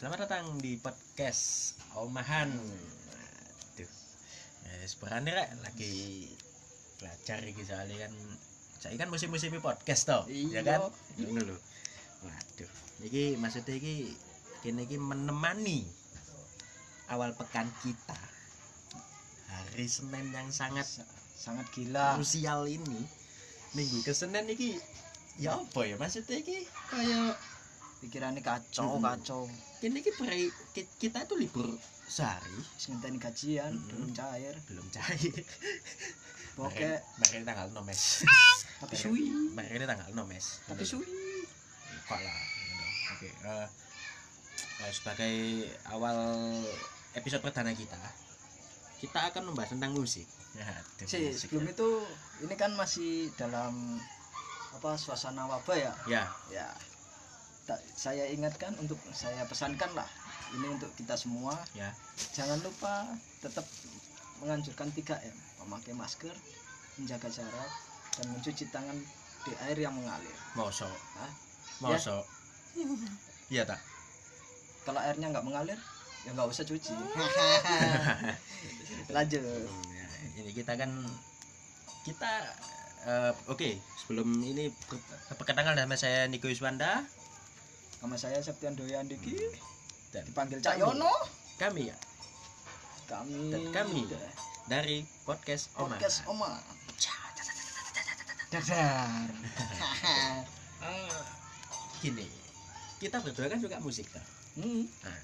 Selamat datang di podcast Omahan. Aduh. Ya, sebenarnya Rek, lagi belajar iki soalnya kan saya kan musim-musim podcast toh, ya Iya. kan? Ngono lho. Waduh. Iki maksudnya iki kene iki menemani awal pekan kita. Hari Senin yang sangat sangat gila krusial ini. Minggu ke Senin iki ya apa ya maksudnya iki kayak pikirannya kacau Mm-mm. kacau. Kini ki peri- ki- kita itu libur sehari. Ngenteni gajian Mm-mm. belum cair. Belum cair. Oke, Mari tanggal 6 mes. Tapi suwi. Mari tanggal 6 mes. Tapi suwi. Kok lah gitu. oke eh, eh, sebagai awal episode perdana kita kita akan membahas tentang musik. Ya, musik. sebelum itu ini kan masih dalam apa suasana wabah ya? Ya. Ya saya ingatkan untuk saya pesankan lah ini untuk kita semua. Ya. Jangan lupa tetap menganjurkan 3M memakai masker menjaga jarak dan mencuci tangan di air yang mengalir. Mosok. Hah? mosok. Iya tak? Kalau airnya nggak mengalir ya nggak usah cuci. Lanjut. Ya, ini kita kan kita eh, oke sebelum ini per- perkenalan nama saya Niko Yuswanda nama saya Septian Doyandiki dan dipanggil. Cak Yono. Kami ya. Kami Dan kami. dari podcast Oma. podcast Oma dadar. Gini kita berdua kan suka musik kan hmm. nah,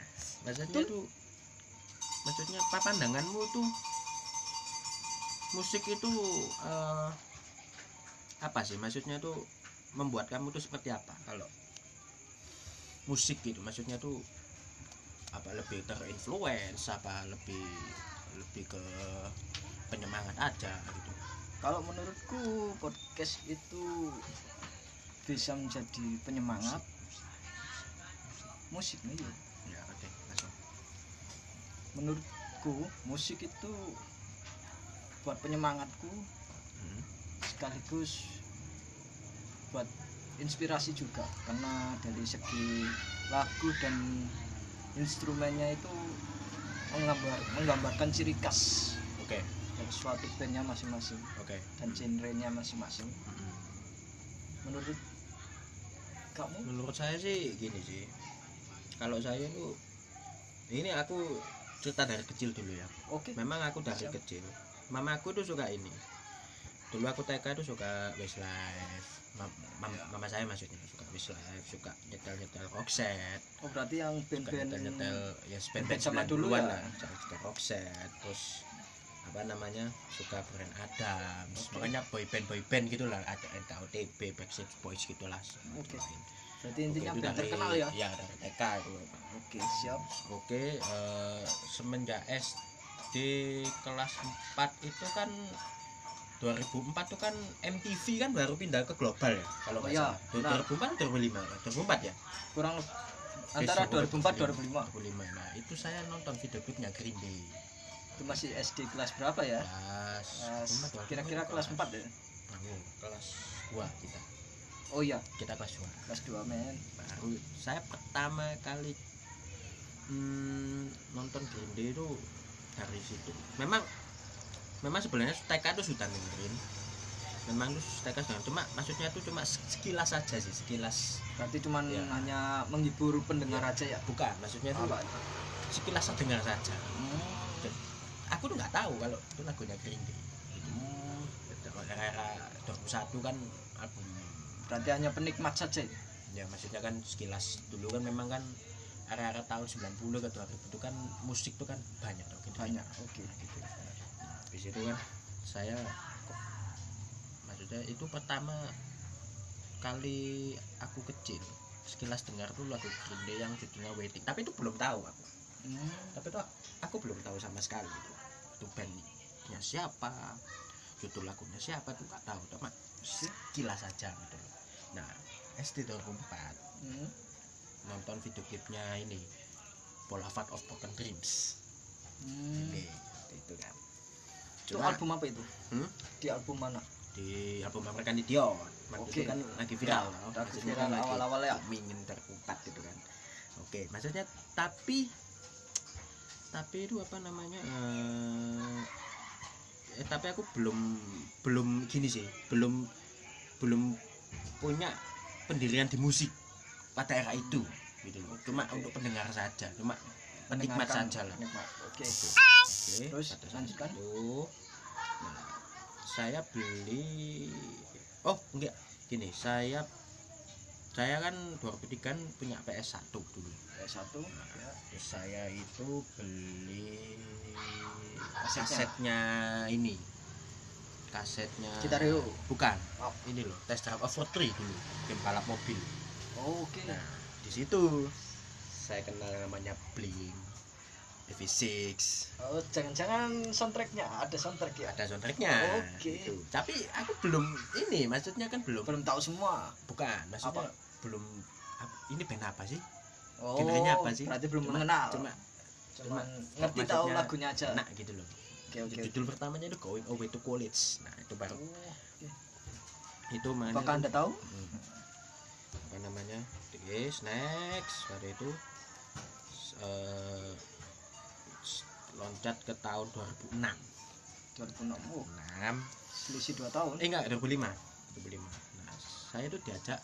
maksudnya tuh maksudnya apa pandanganmu tuh musik itu eh, apa sih? Maksudnya tuh membuat kamu tuh seperti apa? Kalau musik gitu maksudnya tuh apa lebih terinfluence apa lebih lebih ke penyemangat aja gitu kalau menurutku podcast itu bisa menjadi penyemangat musik nih ya. ya oke langsung menurutku musik itu buat penyemangatku Hmm. sekaligus buat inspirasi juga karena dari segi lagu dan instrumennya itu menggambar menggambarkan ciri khas oke. dari suatu bandnya masing-masing oke. dan genrenya masing-masing. Menurut kamu? Menurut saya sih gini sih. Kalau saya tuh ini aku cerita dari kecil dulu ya. Oke. Memang aku dari Siap. kecil. Mama aku tuh suka ini. Dulu aku TK tuh suka Westlife Mam- mam- mama saya maksudnya suka Westlife suka nyetel nyetel rockset oh berarti yang band-band nyetel nyetel ya band band sama dulu duluan ya? lah suka rockset terus apa namanya suka brand Adams Oke. makanya boy band boy band gitulah ada NKOTB Backstreet Boys gitulah Oke. Lain. berarti intinya dari- terkenal ya ya dari TK itu oke siap oke eh, semenjak SD kelas 4 itu kan 2004 tuh kan MTV kan baru pindah ke global ya kalau nggak iya, salah. Benar. 2004 atau 2005 ya? 2004 ya? Kurang antara Besok 2004 2005 2005 nah itu saya nonton video klipnya Green Day. Itu masih SD kelas berapa ya? Kelas Kelas- kelas kira-kira empat, kelas 4 ya? kelas 2 kita. Oh iya. Kita kelas 2 kelas 2 men. Baru. Saya pertama kali hmm, nonton Green Day itu dari situ. Memang memang sebenarnya TK itu sudah dengerin memang itu TK sudah. Cuma maksudnya itu cuma sekilas saja sih sekilas. Berarti cuman Ya. hanya menghibur pendengar Ya. aja ya? Bukan maksudnya itu apa? sekilas dengar saja. Hmm. aku tuh nggak tahu kalau itu lagunya Green Day. Gitu. era-era 2001 kan album. Berarti hanya penikmat saja ya? ya maksudnya kan sekilas. Dulu kan memang kan area-area tahun 90 ke 2000 itu kan musik tuh kan banyak tuh gitu banyak oke. Gitu habis itu kan saya kok maksudnya itu pertama kali aku kecil sekilas dengar tuh lagu Green Day yang judulnya Waiting tapi itu belum tahu aku Hmm. tapi itu aku belum tahu sama sekali itu itu bandnya siapa judul lagunya siapa tuh nggak tahu cuma sekilas saja gitu nah SD 2004 Hmm. nonton video klipnya ini Boulevard of Broken Dreams Hmm. Oke, itu kan itu Cuma album apa itu? Hmm? di album mana? Di album American Idiot waktu Oke. itu kan lagi viral. Ya, lagi viral awal-awal ya. booming terkupat gitu kan. Oke maksudnya tapi tapi itu apa namanya eh, eh, tapi aku belum belum gini sih. Belum belum punya pendirian di musik pada era itu gitu loh. cuma untuk pendengar saja. Cuma penikmat Mendengarkan, saja lah. oke. Terus, lanjutkan. nah, saya beli oh enggak. Gini saya saya kan 2003 kan punya PS1 dulu. Satu Nah, ya. terus saya itu beli Kasetnya. kasetnya ini. Kasetnya Citario. bukan Oh. ini loh Test Drive. Of 3 dulu game balap mobil. Oke. Nah di situ saya kenal namanya Blink EV6 oh jangan-jangan soundtracknya ada soundtrack ya? Ada soundtracknya Oke. gitu. tapi aku belum ini maksudnya kan belum. Belum tahu semua? Bukan maksudnya Apa? belum ini band apa sih? Oh Genrenya apa sih? berarti belum Cuma- mengenal. cuma cuma cuma ngerti tahu lagunya aja. Enak gitu loh. Oke oke judul pertamanya itu Going Away to College. Nah itu baru. Oh, oke. itu mana? Apakah anda tahu? Hmm. apa namanya? Oke, next. Pada itu eh, s- loncat ke tahun 2006 2006 oh. 6 selisih 2 tahun? Eh enggak 2005 2005 nah saya tuh diajak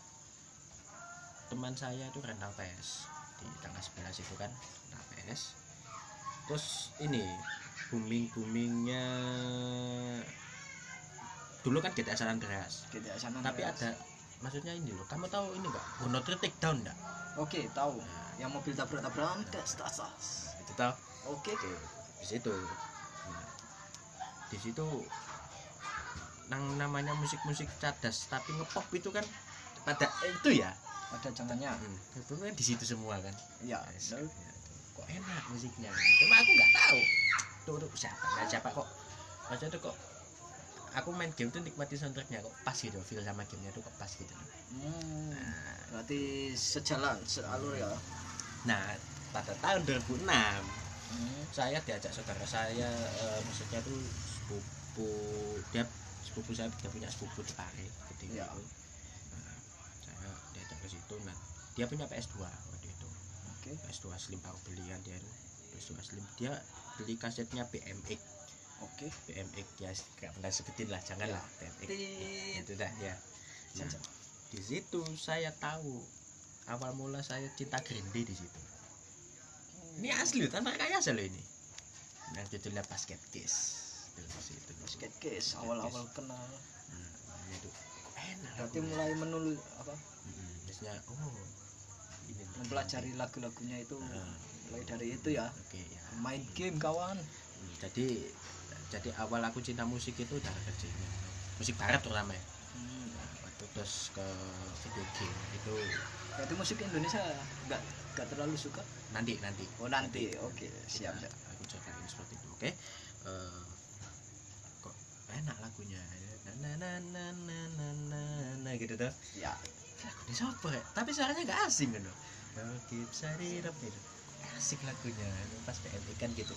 teman saya tuh rental PS di tanggal 11 itu kan. Rental PS terus ini booming boomingnya dulu kan GTA San Andreas. GTA San tapi Andreas. ada maksudnya ini loh kamu tahu ini enggak? Trigger Takedown enggak? Oke tahu. Nah, yang mobil tabrak-tabrakan tes tas tas. itu tahu oke. Oke, di situ. Nah, di situ nang namanya musik-musik cadas tapi ngepop itu kan pada itu ya? Ada jangannya hmm, itu kan di situ semua kan? Ya Yes, ya, kok enak musiknya? Cuma aku nggak tahu. Tuh, tuh siapa? Nah, siapa kok? Maksudnya tuh kok aku main game tuh nikmati soundtracknya kok pas gitu feel sama gamenya tuh kok pas gitu. Hmm, nah, berarti sejalan sealur ya nah pada tahun 2006 Hmm, saya diajak saudara saya eh, maksudnya tuh sepupu dia sepupu saya dia punya sepupu di Pare gede Ya. gitu. Nah, saya diajak ke situ. Nah dia punya PS2 waktu itu. Oke. PS2 Slim baru belian dia itu. PS2 Slim. Dia beli kasetnya BMX oke. BMX ya nggak pernah sebutin lah janganlah BMX Tit. itu dah ya. Nah, Saja. di situ saya tahu awal mula saya cinta Green Day di situ. Ini asli tanpa rekayasa loh ini. Yang judulnya Basket Case. Situ. Basket case awal-awal kenal. Nah, itu. Enak berarti lagunya. mulai menul apa? Biasanya oh ini mempelajari lagu-lagunya itu. Nah, mulai dari itu ya. Oke ya. Main game kawan. Hmm, jadi jadi awal aku cinta musik itu dari kecil musik barat terutama ya. Hmm, waktu terus ke video game itu berarti musik Indonesia nggak nggak terlalu suka? Nanti nanti. Oh nanti. Oke siap Kita- siap. aku ceritain seperti itu oke. Eh, kok enak lagunya? Na na na na na na na, gitu tuh. Ya. Ini siapa ya? Tapi suaranya nggak asing kan loh. Keep sarirep gitu asik lagunya pas PMI kan gitu.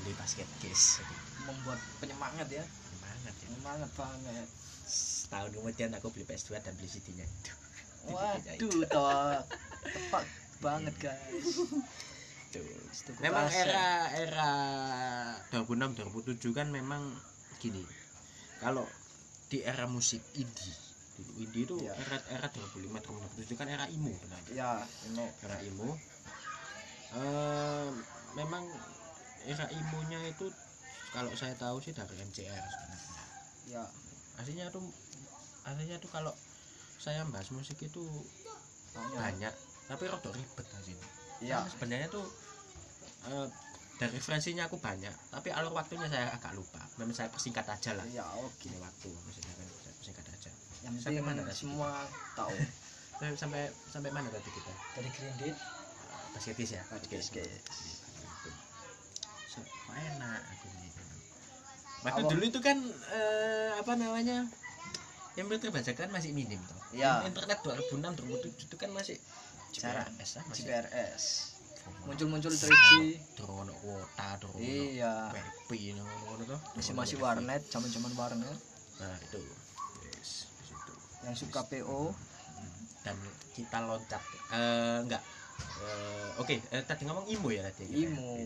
Di basket case membuat penyemangat ya. Semangat ya. Penyemangat banget. Setahun kemudian aku beli PS2 dan beli CD-nya itu waduh tawa tepat banget guys. Tuh. Memang era era 2006 2007 kan memang gini. Kalau di era musik indie dulu indie itu Ya. era era 2005 2007 kan era emo benar. Ya ini era emo. Ehm, memang era emo-nya itu kalau saya tahu sih dari MCR sebenarnya. Ya. Aslinya tuh aslinya tuh kalau saya bahas musik itu banyak banyak tapi rada ribet aslinya ya sebenarnya tuh eh, dari referensinya aku banyak tapi alur waktunya saya agak lupa. Memang saya persingkat aja lah. Ya oke. Gini waktu maksudnya kan saya persingkat aja. Yang Sampai mana tadi? semua tahu. Sampai sampai mana tadi kita? Dari Day. Basketis ya? Basketis. so, enak aku nih waktu dulu itu kan eh, apa namanya yang terbaca kan masih minim toh Ya. internet 2006 2007 itu kan masih Jarang. GPRS ah, masih muncul-muncul ono- 3G durung ono kuota durung ono iya toh masih masih warnet zaman zaman warnet nah itu. Yes di situ. Yang suka PO dan kita loncat. Eh enggak. Eh, oke eh, tadi ngomong imo ya tadi. Ya, imo.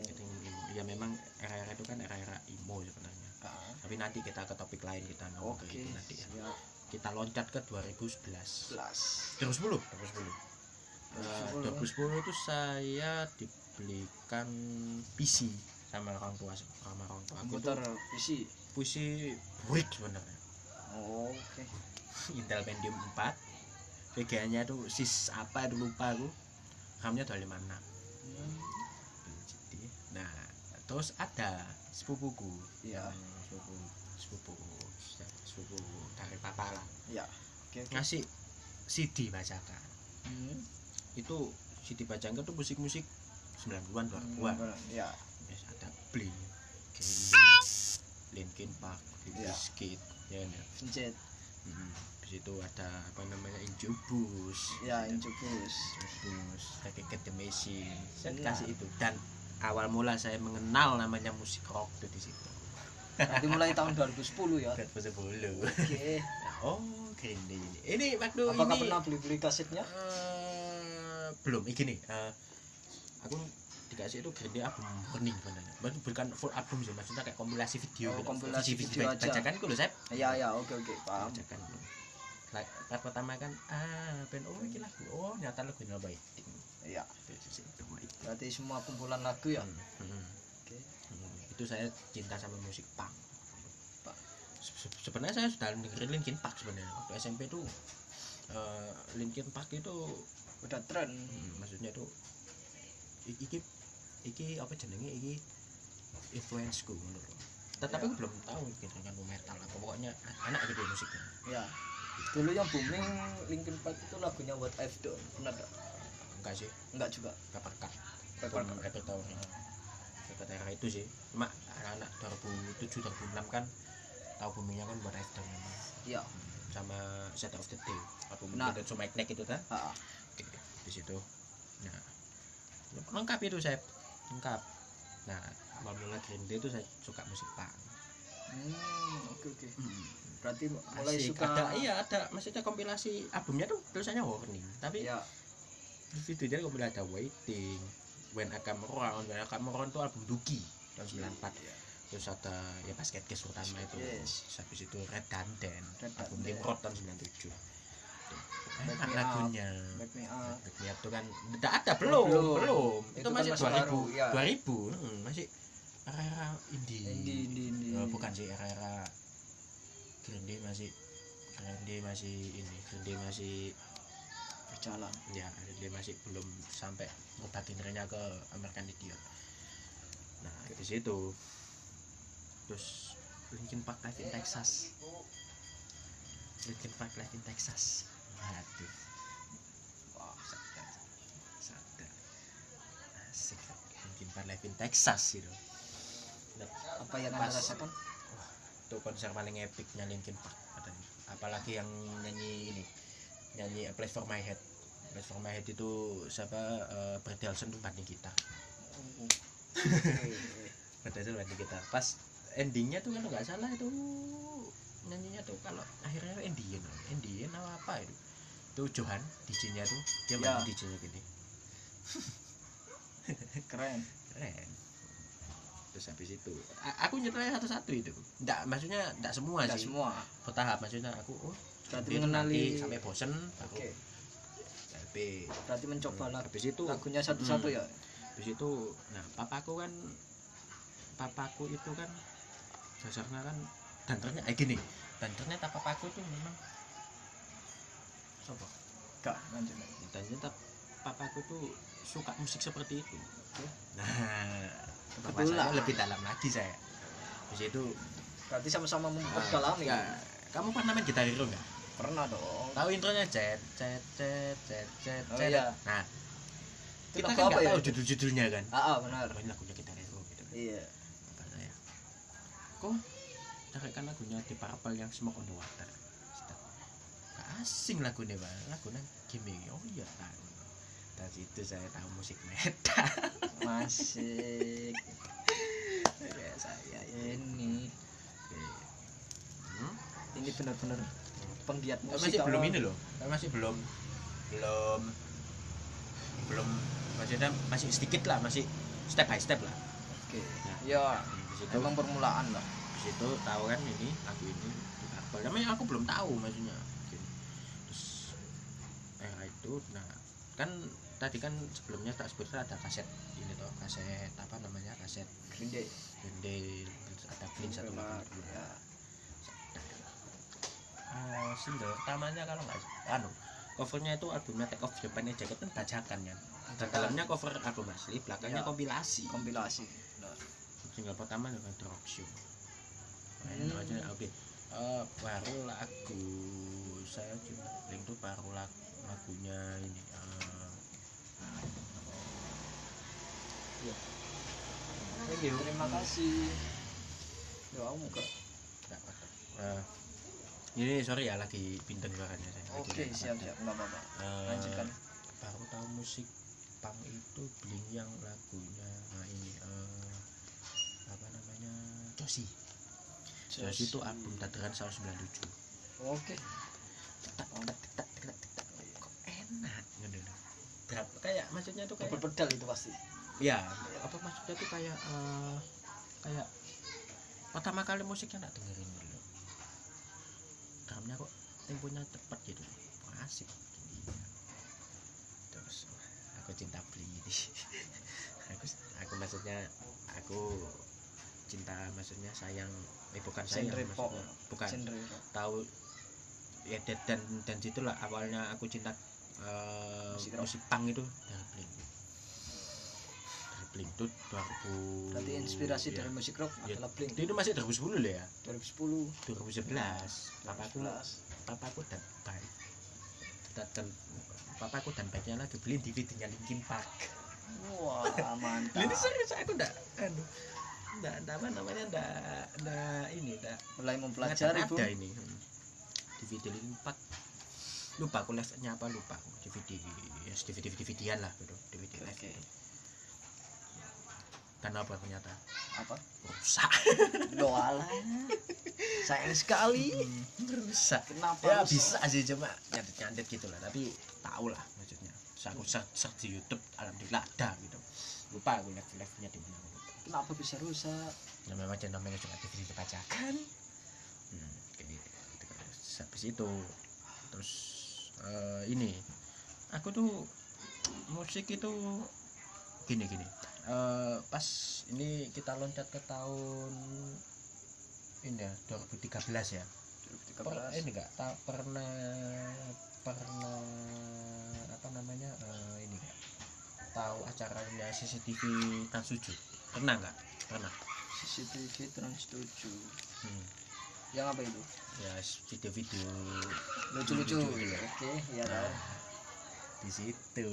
ya memang era-era itu kan era-era imo sebenarnya. Ah, tapi nanti kita ke topik lain kita ngomong ke itu nanti ya. siap kita loncat ke 2011 belas 2010 2010 Eh, 2010 itu saya dibelikan PC sama orang tua sama orang tua aku komputer tuh PC puisi brick sebenarnya. Oh, oke. Intel Pentium 4 VGA nya tuh sis apa itu lupa aku. RAM nya 256 Hmm, jadi nah terus ada sepupuku. Iya. Hmm, sepupu sepupu sepupu dari papa lah ya oke oke. Ngasih CD bacakan Hmm, itu CD bacakan tuh musik-musik 90-an 2000-an hmm, ya. Yes, ada Blink, Linkin Park, Iya. Bizkit, ya kan ya. Hmm, di situ ada apa namanya Incubus, ya incubus. Incubus, Rage the Machine, saya Iya. kasih itu. Dan awal mula saya mengenal namanya musik rock itu di situ. Nanti mulai tahun 2010 ya. Dan sepuluh. oke. Oh, Green Day ini. Ini waktu apakah ini. pernah beli beli kasetnya? Eh, belum. Ini eh, aku dikasih itu Green Day album bening sebenarnya Bukan- bukan full album sih maksudnya kayak kompilasi video Oh, gitu. kompilasi video aja. bacakan itu loh saya ya ya oke oke paham. Bacakan dulu. Like, part pertama kan ah ben oh ini lagu. Oh nyata lagu waiting ya Waiting. berarti semua kumpulan lagu ya? Hmm, hmm. Itu saya cinta sama musik punk. Se- sebenarnya saya sudah dengerin Linkin Park sebenarnya waktu SMP tuh eh, Linkin Park itu udah tren Hmm, maksudnya tuh iki iki apa jenenge iki influence ku ngono lho. Tetapi Ya. aku belum tahu genrenya nu metal apa pokoknya enak gitu musiknya. ya dulu yang booming Linkin Park itu lagunya What I've Done pernah? Enggak sih, enggak juga kak. Pepper Belum Cup. ini. Dekat era itu sih. Cuma anak-anak 2007 2006 kan tahu boomingnya kan buat After memang ya sama Set of the Day. Apa Nah. mungkin so Magnet itu kan? ah, Oke, di situ. Nah, lengkap itu saya lengkap. Nah, mula Green Day itu saya suka musik punk. hmm, oke oke Hmm. berarti mulai Asik. suka ada iya ada maksudnya kompilasi albumnya tuh tulisannya warning tapi ya videonya kompilasi ada waiting when I come around when I come around tuh album Duki tahun 94 Iya. terus ada ya basket case pertama itu Yes. Habis itu Red Dandan Red album. Nimrod tahun 97 Back enak lagunya Back Me Up Back Me Up tuh kan tidak ada belum belum. belum, Itu itu kan masih masih 2000 baru, ya. 2000 hmm, masih era-era indie Indie, indie, indie. Eh, bukan sih era-era Green Day masih Green Day masih ini Green Day masih berjalan ya Green Day masih belum sampai ngubah genrenya ke American Idiot. Nah di situ. Terus Linkin Park Live in Texas. Linkin Park Live in Texas. Waduh. Wah sadar sadar. Asik. Linkin Park Live in Texas gitu. Nah, apa yang Pas. rasakan itu konser paling epicnya Linkin Park apalagi yang nyanyi ini. Nyanyi A Place for My Head My Head itu siapa uh, Brad Delson tuh banding kita Brad Delson banding kita pas endingnya tuh kalau nggak salah itu nyanyinya tuh kalau akhirnya Indian Indian apa apa itu. Itu Johan DJ-nya tuh dia Ya. main DJ-nya gini. Keren. Keren. Terus habis itu a- aku nyetelnya satu-satu itu. Enggak maksudnya enggak semua Nggak sih. semua. Bertahap maksudnya aku oh mengenali nanti sampai bosen oke. aku tapi berarti mencoba lagu habis itu lagunya satu-satu Hmm. ya? Habis itu nah papaku kan papaku itu kan dasarnya kan dan ternyata eh gini dan ternyata papaku tuh memang. Sopo? Enggak lanjut lagi. dan ternyata papaku tuh suka musik seperti itu. Nah pembahasannya lebih dalam lagi saya. Habis itu berarti sama-sama ah, memperdalami ya, kamu pernah main gitar hero nggak pernah dong. Tahu intronya? Cet cet cet cet cet Oh, cet. iya. nah Itu kita lagu kan apa nggak ya? tahu itu? judul-judulnya kan? Ah, ah, benar. Oh, ini lagunya kita hero gitu kan. Iya. Kata saya kok? Carikan lagunya di Purple yang Smoke on the Water. Asing lagunya bang. Lagunya gimmick oh iya kan dari situ saya tahu musik metal. Masih. Ya saya ini. Hmm? ini benar-benar penggiat musik masih belum ini loh. Masih belum belum belum maksudnya masih sedikit lah masih step by step lah. Oke. Nah. ya Hmm, di situ. emang permulaan lah di situ tahu kan ini lagu ini Karbol namanya aku belum tahu maksudnya. Gini. terus era itu nah kan tadi kan sebelumnya tak sebutkan ada kaset ini toh kaset apa namanya kaset Green Day. Green terus ada Blink satu ya Eh, single pertamanya kalau nggak anu covernya itu albumnya Take Off Japan Jacket kan bajakan kan? Dan dalamnya cover album asli belakangnya Ya. kompilasi. Kompilasi. Benar. single pertama dengan Drop Show. Nah, Hmm. aja oke. Eh, baru lagu saya cuma link tuh baru lagu, lagunya ini eh, thank you. Terima kasih. Ya kamu kak nggak apa-apa. Eh, ini sorry ya lagi pinter suaranya saya. Oke nggak siap apa-apa. siap. Nggak apa-apa. Eh, lanjutkan. baru tahu musik punk itu bling yang lagunya. Nah ini eh, apa namanya? Josi Josi itu album Tadaran tahun 97 oke. Tak tak tak tak tak kok enak gitu. Berapa kayak maksudnya tuh kayak pedal itu pasti. Ya apa maksudnya tuh kayak eh, kayak pertama kali musiknya tak dengerin drumnya kok temponya cepet gitu. Asik. Terus aku cinta beli ini aku aku maksudnya aku cinta maksudnya sayang eh bukan sayang genre pop. maksudnya bukan. Genre tahu ya dan dan, situlah awalnya aku cinta eh, Musik musik, punk itu. Dari Blink dari Blink itu 2000 berarti inspirasi ya. dari musik rock Ya, adalah Blink itu masih 2010 loh ya? 2010 2011 papaku 2011 papaku dan baik. Dan, papaku dan baiknya lagi beli DVD-nya Linkin Park. Wah mantap. Ini serius aku enggak anu enggak enggak apa namanya enggak enggak ini enggak mulai mempelajari ada ini hmm. DVD Linkin Park. Lupa aku levelnya apa lupa. Aku DVD ya DVD DVD-an lah gitu. DVD oke. level dan apa ternyata? Apa? Rusak. Doalah sayang sekali. Rusak. Kenapa ya rusak? bisa sih cuma nyandet nyandet gitu lah tapi tahu lah maksudnya. Terus aku search, search di YouTube alhamdulillah ada gitu. Lupa aku level levelnya di mana. Kenapa bisa rusak? Ya memang channel namanya cuma DVD dibacakan hmm, kayak gitu. Terus habis itu terus eh, ini. Aku tuh musik itu gini gini Eh, pas ini kita loncat ke tahun ini ya 2013 ya. Per, 2013 ini enggak tak pernah pernah apa namanya? Eh, ini enggak tahu acaranya CCTV Trans 7 pernah enggak pernah? CCTV Trans 7 hmm. yang apa itu? Ya video-video. Lucu-lucu. Lucu-lucu gitu. oke ya Nah, di situ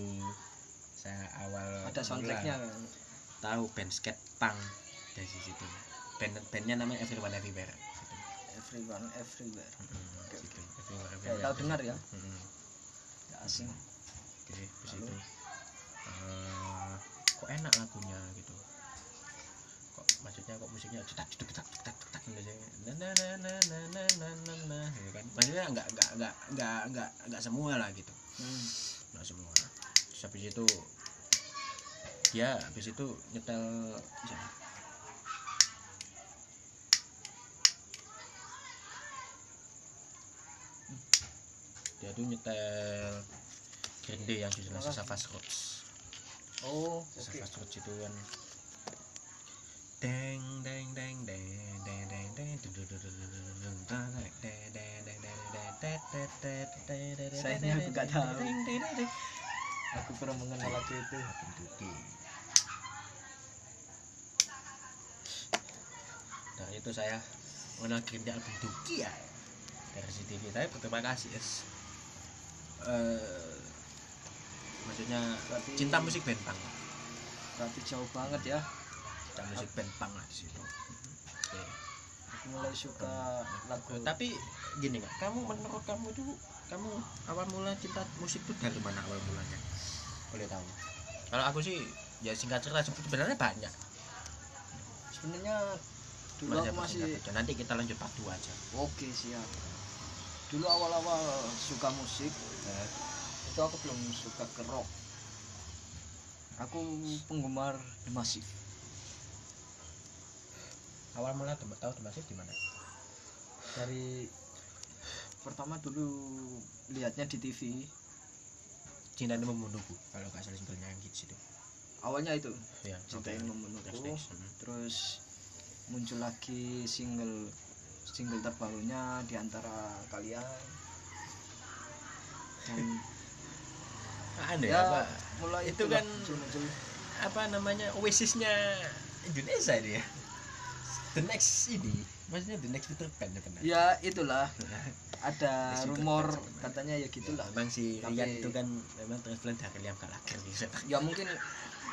saya awal ada soundtracknya kan tahu band skate punk dari situ. Band bandnya namanya Everyone Everywhere. Gitu. everyone everywhere. Oke, gitu. Everyone ya, tahu dengar ya? Mm-mm. ya asing. Oke, di Lalu? situ Eh, kok enak lagunya gitu? Kok maksudnya kok musiknya cetak cetak cetak cetak cetak gitu na na na na na na na na na gitu kan. Maksudnya nggak nggak nggak nggak nggak nggak semua lah gitu. Hmm. nggak semua terus habis itu dia habis itu nyetel ya. dia tuh nyetel yang di yang judulnya fast Roots oh Savage okay. Roots itu kan deng deng deng deng deng deng deng saya nggak tahu aku pernah mengenal lagu itu. Dari itu saya mengenal Day album Duki ya dari CCTV. Tapi berterima kasih yes. Eh, maksudnya Berarti- cinta musik band punk, berarti jauh banget ya cinta musik band punk lah di situ. Oke. aku mulai suka lagu Tapi gini nggak, kamu menurut kamu tuh kamu awal mula cinta musik tuh dari mana awal mulanya? Boleh tahu? Kalau aku sih ya singkat cerita sebenarnya banyak. sebenarnya dulu Masih aku masih. Nanti kita lanjut part 2 aja. oke siap dulu awal-awal suka musik itu aku belum suka ke rock aku penggemar The Massive awal mula tahu termasuk di mana dari pertama dulu lihatnya di TV cinta ini membunuhku kalau nggak salah singlenya yang hits itu awalnya itu ya cinta oke. yang membunuhku Next, next. Hmm. terus muncul lagi single single terbarunya di antara kalian dan Aneh ya apa mulai Itu kan- muncul-muncul. apa namanya oasisnya Indonesia ini ya the next ini maksudnya the next Peter Pan ya benar ya itulah. Ada Next rumor Pan katanya ya gitulah. Memang si Tapi- Rian itu kan memang traveler dari Liam Gallagher gitu ya mungkin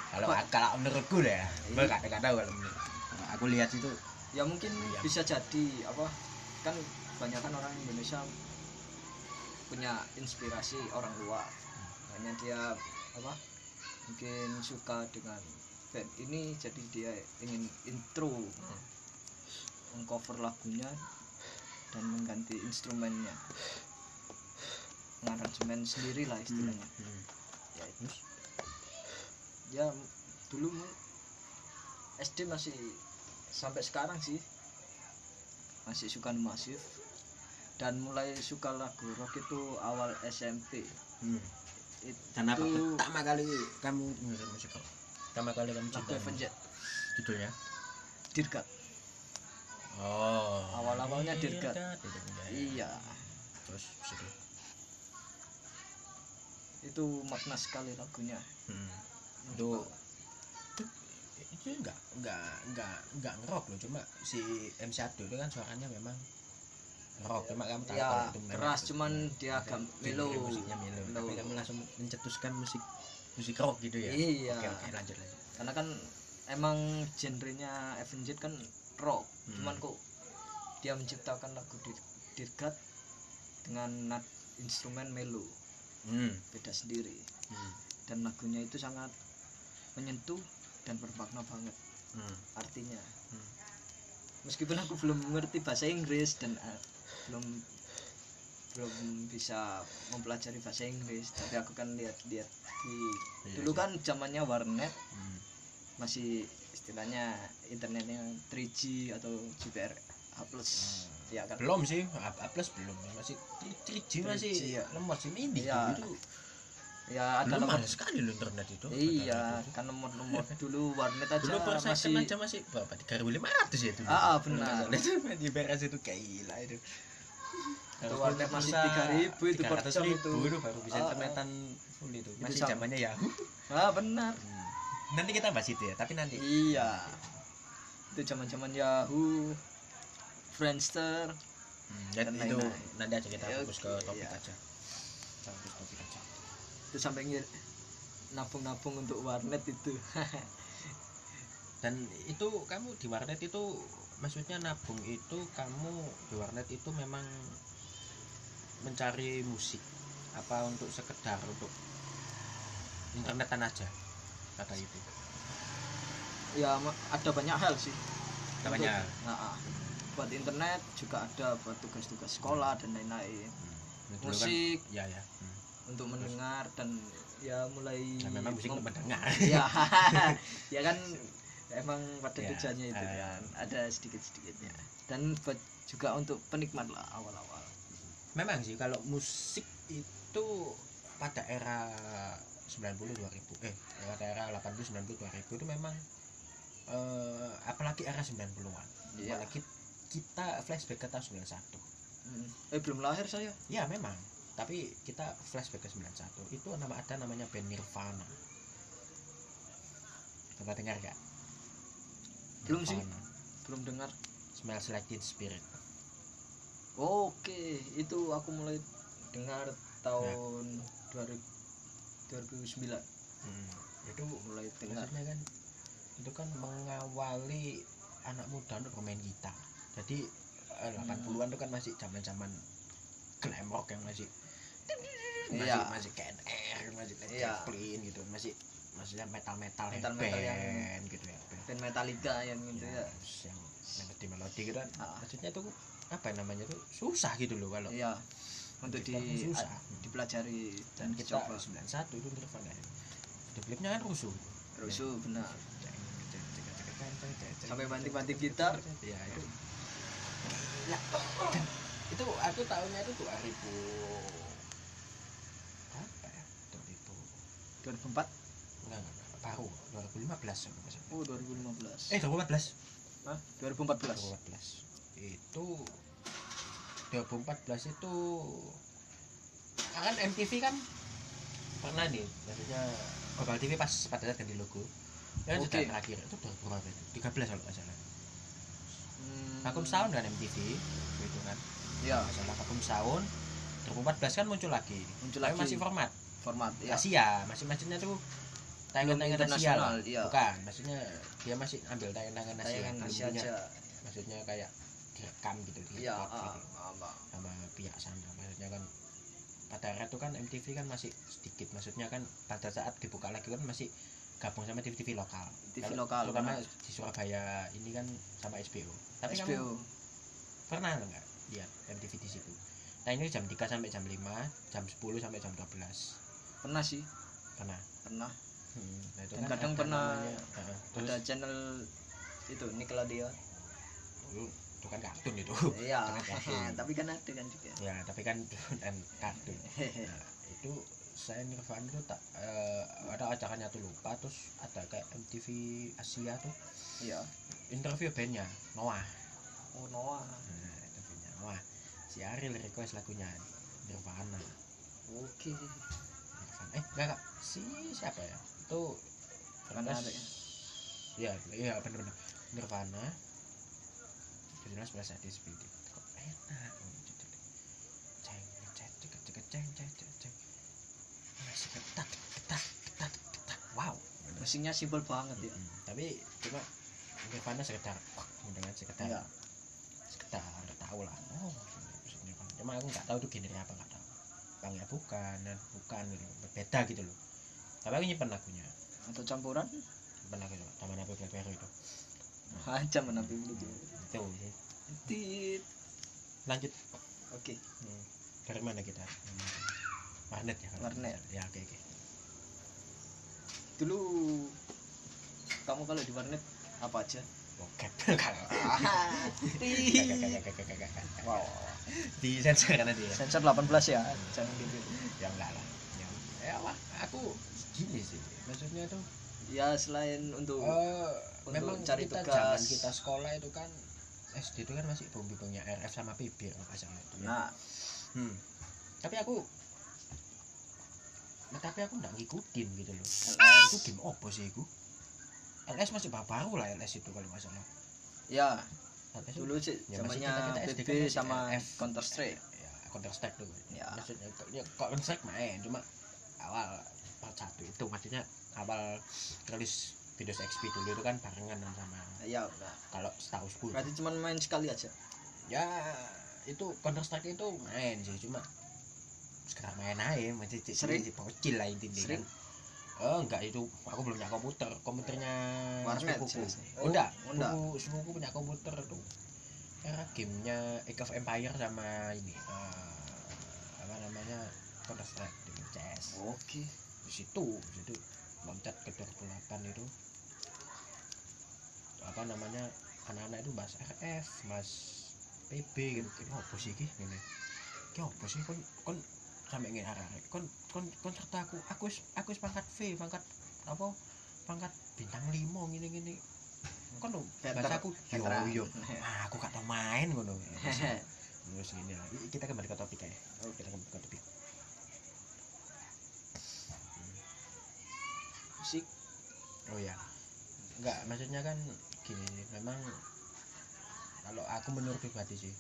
kalau kalau menurutku deh ya gue nggak tahu kalau menurut aku lihat itu. Ya mungkin Iya. bisa jadi apa kan banyak kan orang Indonesia punya inspirasi orang luar. Hanya dia apa mungkin suka dengan band ini jadi dia ingin intro mengcover lagunya dan mengganti instrumennya. Mengaransemen sendiri lah istilahnya. Hmm. ya itu ya dulu SD masih sampai sekarang sih. Masih suka masif dan mulai suka lagu rock itu awal SMP Hmm. itu dan apa? pertama kali kamu musik pertama kali kamu cinta Avenged. Judulnya? Dirgat oh. Awal-awalnya Dirgat. Dirgat, itu punya ya. iya. Terus situ itu? Makna sekali lagunya. Hmm. itu itu enggak enggak enggak enggak ngerok loh. Cuma si MC Ado itu kan suaranya memang rock. Cuma kamu tahu Ya, kalau itu memang keras, itu- cuman dia agak mellow. musiknya mellow. Tapi kamu langsung mencetuskan musik musik rock gitu ya? Iya. oke oke lanjut lanjut. Karena kan emang genrenya Avenged kan rock Hmm. cuman kok dia menciptakan lagu Dir- Dirgat dengan nat instrumen melo hmm. beda sendiri Hmm. dan lagunya itu sangat menyentuh dan bermakna banget Hmm. artinya Hmm. meskipun aku belum mengerti bahasa Inggris dan eh, belum belum bisa mempelajari bahasa Inggris tapi aku kan lihat-lihat di Iya dulu sih. kan zamannya warnet Hmm. masih istilahnya internetnya 3G atau GPR H plus. Ya kan? Belum sih A, A plus belum. Masih 3G masih 3G, ya. lemot sih ini Iya. itu. Ya ada nomor sekali loh internet itu. Iya itu. kan nomor-nomor dulu warnet aja dulu per second masih aja masih berapa tiga ribu lima ratus ya itu. Ah, ah, benar. itu di beres itu gila itu. Itu warnet masih 3.000 itu per jam ribu itu. itu baru bisa Ah, ah. internetan full itu. Masih zamannya Yahoo. Ah benar nanti kita bahas itu ya tapi nanti. Iya. Itu zaman-zaman Yahoo Friendster Hmm, dan Dan itu lain-lain. nanti aja kita Ya, fokus ke topik iya. aja. Kita fokus topik aja. Itu sampai ngir nabung-nabung untuk warnet itu. Dan itu kamu di warnet itu maksudnya nabung itu kamu di warnet itu memang mencari musik? Apa untuk sekedar untuk internetan aja kata itu. Ya ada banyak hal sih. Namanya Untuk- nah, ah. buat internet juga ada buat tugas-tugas sekolah dan lain-lain. Hmm. Kan- musik. Ya ya. Hmm. untuk mendengar dan ya mulai Nah, memang musik mendengar. Ya. Ya kan emang pada Ya, tujuannya itu eh. kan. Ada sedikit sedikitnya dan buat juga untuk penikmat lah awal-awal. Memang sih kalau musik itu pada era 90 2000 eh pada era 80 90 2000 itu memang eh, apalagi era 90-an Iya. apalagi kita flashback ke tahun 91 Hmm. eh belum lahir saya. Ya memang. Tapi kita flashback ke 91 itu nama ada namanya band Nirvana. Coba dengar gak Belum sih. Nirvana. belum dengar. Smells Like Teen Spirit. Oke itu aku mulai dengar tahun 2000 2009 Hmm, itu mulai maksudnya kan itu kan mengawali anak muda untuk bermain gitar. Jadi eh, 80-an itu kan masih zaman-zaman glam rock yang masih masih Iya. masih KNR masih Led Iya. Zeppelin gitu. Masih maksudnya metal metal Metal-metal yang- band gitu ya. band band Metallica yang gitu ya, ya yang melodi melodi gitu kan. Ah. maksudnya tuh apa namanya tuh susah gitu loh kalau iya untuk di susah. dipelajari dan dan kita dicoba 91 itu Nirvana di klipnya kan rusuh. Rusuh benar. Sampai banting-banting gitar ya itu ya dan itu aku tahunnya itu 2000 apa ya? 2000 2004 enggak enggak, baru 2015 kalau nggak salah. oh 2015 eh 2014 Hah? 2014 2014 itu 2014 itu kan MTV kan? Pernah nih maksudnya Global TV pas pada saat ganti logo. Ya kan sudah terakhir. Itu 2000 berapa itu 13 kalau nggak salah. Hmm, vakum sound kan MTV gitu kan? Ya masalah vakum sound. 2014 kan muncul lagi. Muncul tapi lagi. masih format. Format ya Asia masih maksudnya tuh tayangan-tayangan Asia lah. iya. bukan. Maksudnya dia masih ambil tayangan Asia tayangan belum Asia punya aja. Maksudnya kayak direkam gitu iya direkod ah, gitu, sama pihak sana. Maksudnya kan pada era itu kan MTV kan masih sedikit. Maksudnya kan pada saat dibuka lagi kan masih gabung sama TV-TV lokal. TV Kalau- lokal, terutama benar. di Surabaya ini kan sama SBO tapi kamu SBO pernah nggak lihat MTV di situ? Nah ini jam 3 sampai jam 5 jam 10 sampai jam 12 pernah sih. Pernah? Pernah. Hmm, nah itu Dan kan kadang ada pernah namanya, heeh, terus? ada channel itu Nickelodeon itu kan kartun itu. Iya. Kartun. tapi kan ada kan juga. Ya tapi kan dan kartun. Nah, itu saya Nirvana itu tak eh, ada acaranya tuh lupa terus ada kayak MTV Asia tuh. Iya. Interview bandnya Noah. Oh Noah. Nah, interviewnya Noah. Si Ariel request lagunya Nirvana. Oke. Nirvana. Eh enggak enggak. Si siapa ya? Itu ada ya? iya iya benar-benar Nirvana sebelah saat di speed kok enak? Judulnya ceng ceng ceng ceng ceng ceng ceng ceng masih ketat ketat ketat ketat. Wow. Mesinnya simpel banget ya. Tapi cuma Nirvana sekedar dengan sekedar. Iya. sekedar tahu lah. Oh cuma aku nggak tahu itu genre apa nggak tahu. Bang ya bukan dan bukan gitu berbeda gitu loh. Tapi aku nyimpen lagunya. Atau campuran? Nyimpen lagu itu taman api Blackberry itu aja menampil dulu itu sih. tit. Lanjut. Oke. Hmm. dari mana kita? Warnet ya? Warnet. ya oke oke. Dulu kamu kalau di warnet apa aja? Kagak. wow. di sensor kan nanti ya? Sensor 18 ya? Jangan gitu. Ya enggak lah. Ya, ya aku gini sih. Maksudnya tuh? Ya selain untuk Untuk memang cari kita tugas. zaman kita sekolah itu kan SD itu kan masih bumbu-bumbunya RF sama PB kalau nggak salah itu ya. nah Hmm. Tapi aku nah, tapi aku nggak ngikutin gitu loh. LS Itu game opo sih itu? LS masih baru lah LS itu kalau nggak salah. ya LS dulu sih Ya, zamannya PB kan sama LF. Counter Strike ya Counter Strike tuh. Ya. Maksudnya ya, Counter Strike main cuma awal part satu itu maksudnya awal rilis Windows XP dulu itu kan barengan sama ya nah, kalau setahu school. Berarti cuma main sekali aja? Ya itu Counter Strike itu main sih cuma sekedar main aja masih si, Sering? si bocil lah intinya Sering? kan oh enggak itu aku belum punya komputer. Komputernya Warnet sepupuku. oh, enggak. Oh, enggak. sepupu sepupuku punya komputer tuh. Era gamenya Age of Empire sama ini eh, apa namanya Counter Strike dengan CS oke. Di situ di situ. Loncat ke 2008 itu apa namanya anak-anak itu bahas RF mas PB gitu. Ini apa sih ki ini ki apa sih? Kon kon sampai ngene arah kon kon kon serta aku aku aku pangkat V pangkat apa? Pangkat bintang limo gini gini kon lho Veteran. bahasa aku yo yo ah, aku gak tau main ngono. Terus gini lah kita kembali ke topik ya oh, kita kembali ke topik. Musik Oh ya, enggak maksudnya kan gini memang kalau aku menurut pribadi sih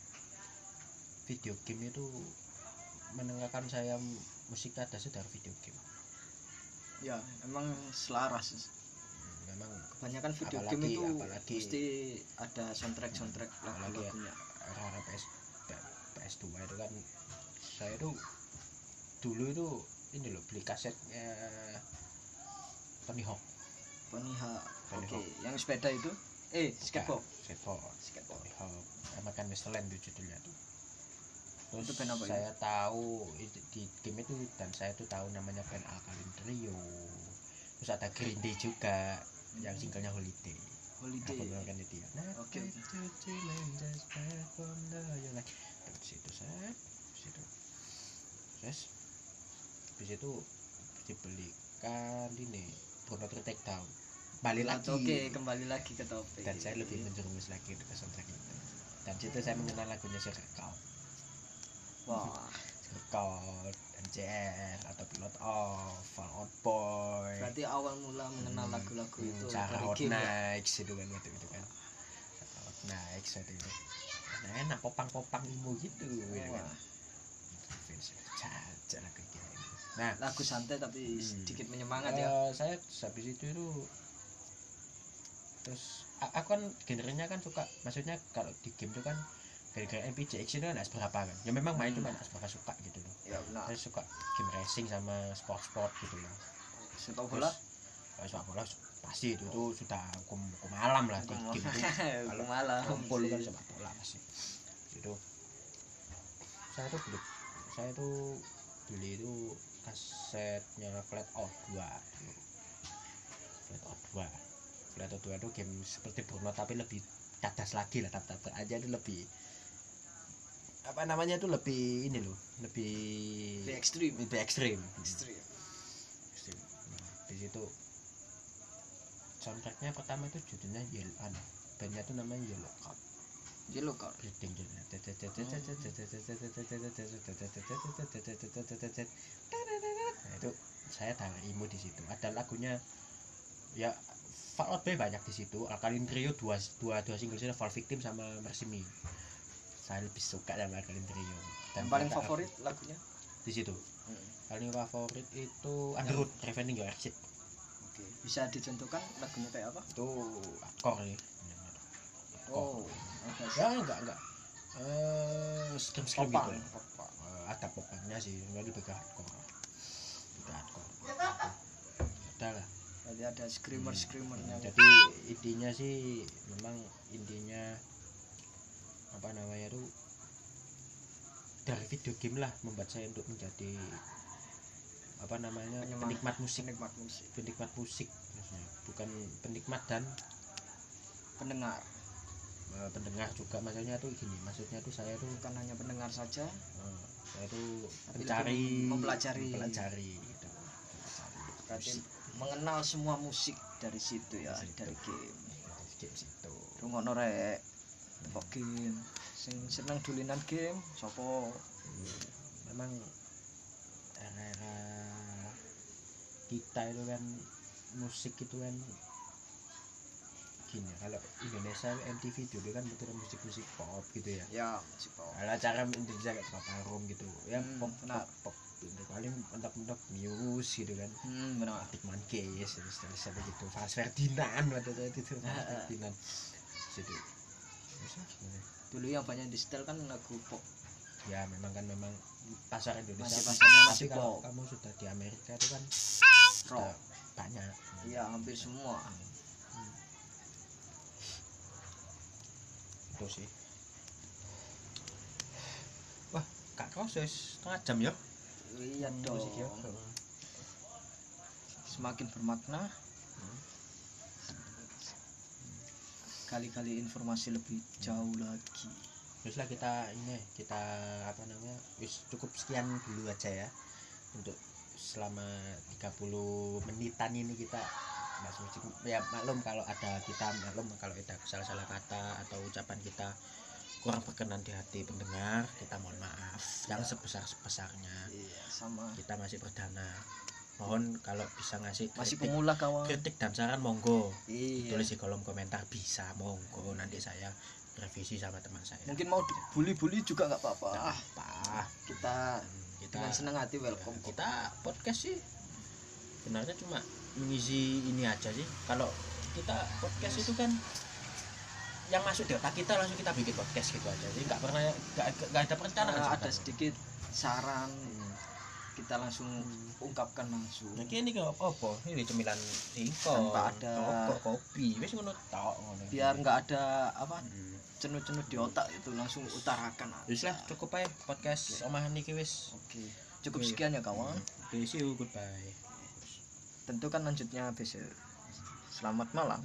video game itu menengahkan saya musik ada dari video game. Ya emang selaras memang kebanyakan video Apalagi- game itu apalagi- mesti ada soundtrack soundtrack Apalagi ya. lagu-lagunya era PS PS2 itu kan saya tuh dulu itu ini loh beli kasetnya Tony Hawk. Tony Hawk Tony oke. Hawk. yang sepeda itu eh skateboard skateboard skateboard Tony Hawk sama kan Westland itu judulnya tuh. Terus Itu band apa itu? saya tahu itu- di game itu dan saya tuh tahu namanya band Alkaline Trio. Terus ada Green Day juga yang singlenya Holiday. Holiday. Aku kan itu ya? Oke, dari situ saya situ terus habis itu. Dibelikan ini Bruno Take Down balik lagi. oke kembali lagi ke topik. Dan saya lebih menjerumus lagi ke soundtrack itu. Dan situ saya mengenal lagunya Circle wah. Circle MCR atau Pilot Off Fall Out Boy. Berarti awal mula mengenal Hmm, lagu-lagu hmm, itu Cara dari Hot ya? Nights itu kan waktu itu kan. Hot Nights waktu itu. Nah, enak popang-popang imo gitu gitu kan. Lagu nah. Lagu santai tapi Hmm. sedikit menyemangat ya? Eh, saya habis itu itu terus aku kan genrenya kan suka maksudnya kalau di game itu kan gara-gara action itu kan seberapa kan? Ya memang main Hmm. cuma seberapa suka gitu loh. Ya benar. Saya suka game racing sama sport-sport gitu loh. Sepak bola? Terus, sepak bola pasti itu tuh sudah hukum hukum alam lah di game itu. kalau malam kumpul kan sih. sepak bola pasti. Itu saya tuh beli saya tuh beli itu kasetnya Flat Out 2 dulu. Flat Out 2 Out 2 itu game seperti Burnout tapi lebih cadas lagi lah tap-tap aja itu lebih apa namanya itu lebih ini loh lebih Lebih ekstrim. lebih ekstrim. Ekstrim. Ekstrim. Nah, di situ soundtracknya pertama itu judulnya Yellow anu, bandnya itu namanya Yellow Card. Yellow judulnya. Nah, itu saya tarik imo di situ. Ada lagunya ya Fallout Boy banyak di situ. Alkaline Trio dua dua dua single sih Fall Victim sama Mercy Me saya lebih suka sama Alkaline Trio. Yang paling favorit lagunya? Di situ. Hmm. paling favorit itu Underwood Revenge Your Exit oke. Bisa dicontohkan lagunya kayak apa? Itu akor nih oh agak ya enggak enggak. Eh scream scream gitu. Eh, ada popangnya sih. Lebih ke hardcore. Lebih hardcore. Ada lah Berarti ada screamer screamernya jadi intinya sih memang intinya apa namanya tuh dari video game lah membuat saya untuk menjadi apa namanya Penyemang- penikmat musik. Penikmat musik. Penikmat musik maksudnya. Bukan penikmat dan pendengar. Eh, pendengar juga. Maksudnya tuh gini maksudnya tuh saya tuh bukan hanya pendengar saja. Eh, saya tuh mencari mempelajari. mempelajari gitu. Berarti mengenal semua musik dari situ ya Dari situ. dari game. Dari game situ. Rungokno rek tepok game. Sing seneng dulinan game sopo memang era-era kita itu kan musik itu kan gini kalau Indonesia MTV dulu kan betul musik-musik pop gitu ya. Ya musik pop. Kalau acara Indonesia kayak Papa Room gitu. Ya Hmm, pop pop pop gitu. paling mentok-mentok Muse gitu kan. Hmm benar. Arctic Monkeys terus terus ada gitu. Franz Ferdinand saat itu Franz Ah, ah. Ferdinand sebenarnya. dulu yang banyak di setel kan lagu pop. Ya memang kan memang pasar Indonesia Masih kan- pasarnya tapi masih kalau pop. kamu sudah di Amerika itu kan rock. banyak. Iya hampir semua. Hmm. itu sih. Wah kak kau sudah setengah jam ya iya dong Musik ya. semakin bermakna Hmm. kali-kali informasi lebih jauh lagi terus lah kita ini kita apa namanya wis cukup sekian dulu aja ya untuk selama 30 menitan ini kita bahas musik ya maklum kalau ada kita maklum kalau ada salah-salah kata atau ucapan kita kurang berkenan di hati pendengar kita mohon maaf. Yang sebesar sebesarnya iya sama. Kita masih perdana mohon kalau bisa ngasih masih kritik, pemula kawan. kritik dan saran monggo. Iya. Tulis di kolom komentar bisa monggo. Nanti saya revisi sama teman saya. Mungkin mau bully-bully juga nggak apa-apa. Ah apa kita Hmm, kita dengan senang hati welcome. Ya, kita podcast sih. Sebenarnya cuma mengisi ini aja sih. Kalau kita podcast itu kan yang masuk di otak kita langsung kita bikin podcast gitu aja sih nggak pernah nggak ada perencanaan Nah, ada sedikit saran Hmm. kita langsung ungkapkan langsung Nah, ini kok apa? Ini cemilan singkong, Tanpa ada- rokok, kopi. Wis ngono tok biar nggak ada apa Hmm. cenut-cenut di otak itu langsung utarakan Wis lah cukup ae podcast omahan iki wis. oke cukup Oke. sekian ya kawan Oke, see you goodbye. tentu kan lanjutnya besok selamat malam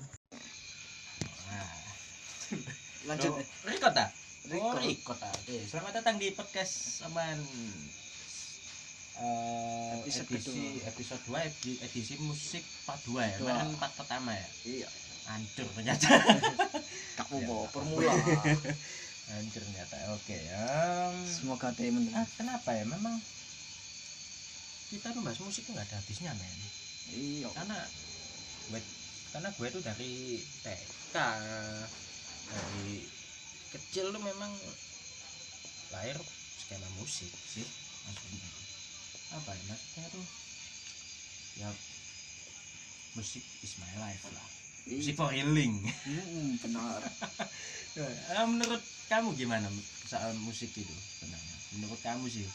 Nah. lanjut Oh, record ta? Oh, Record. record ta. Oke, selamat datang di podcast omahan eh Episode edisi episode 2 edisi, edisi musik part 2 ya. Kemarin part pertama ya. iya Hancur ternyata. kamu Ya. bawa formula Hancur ternyata. Oke, em, semoga mendengar ah, kenapa ya? Memang kita tuh bahas musik nggak ada habisnya men. iya Karena gue karena gue tuh dari TK dari kecil tuh memang lahir skema musik sih maksudnya. Apa ya maksudnya tuh? Ya musik is my life lah. Musik Iya. for healing. Hmm, benar. Eh, menurut kamu gimana soal musik itu sebenarnya? Menurut kamu sih?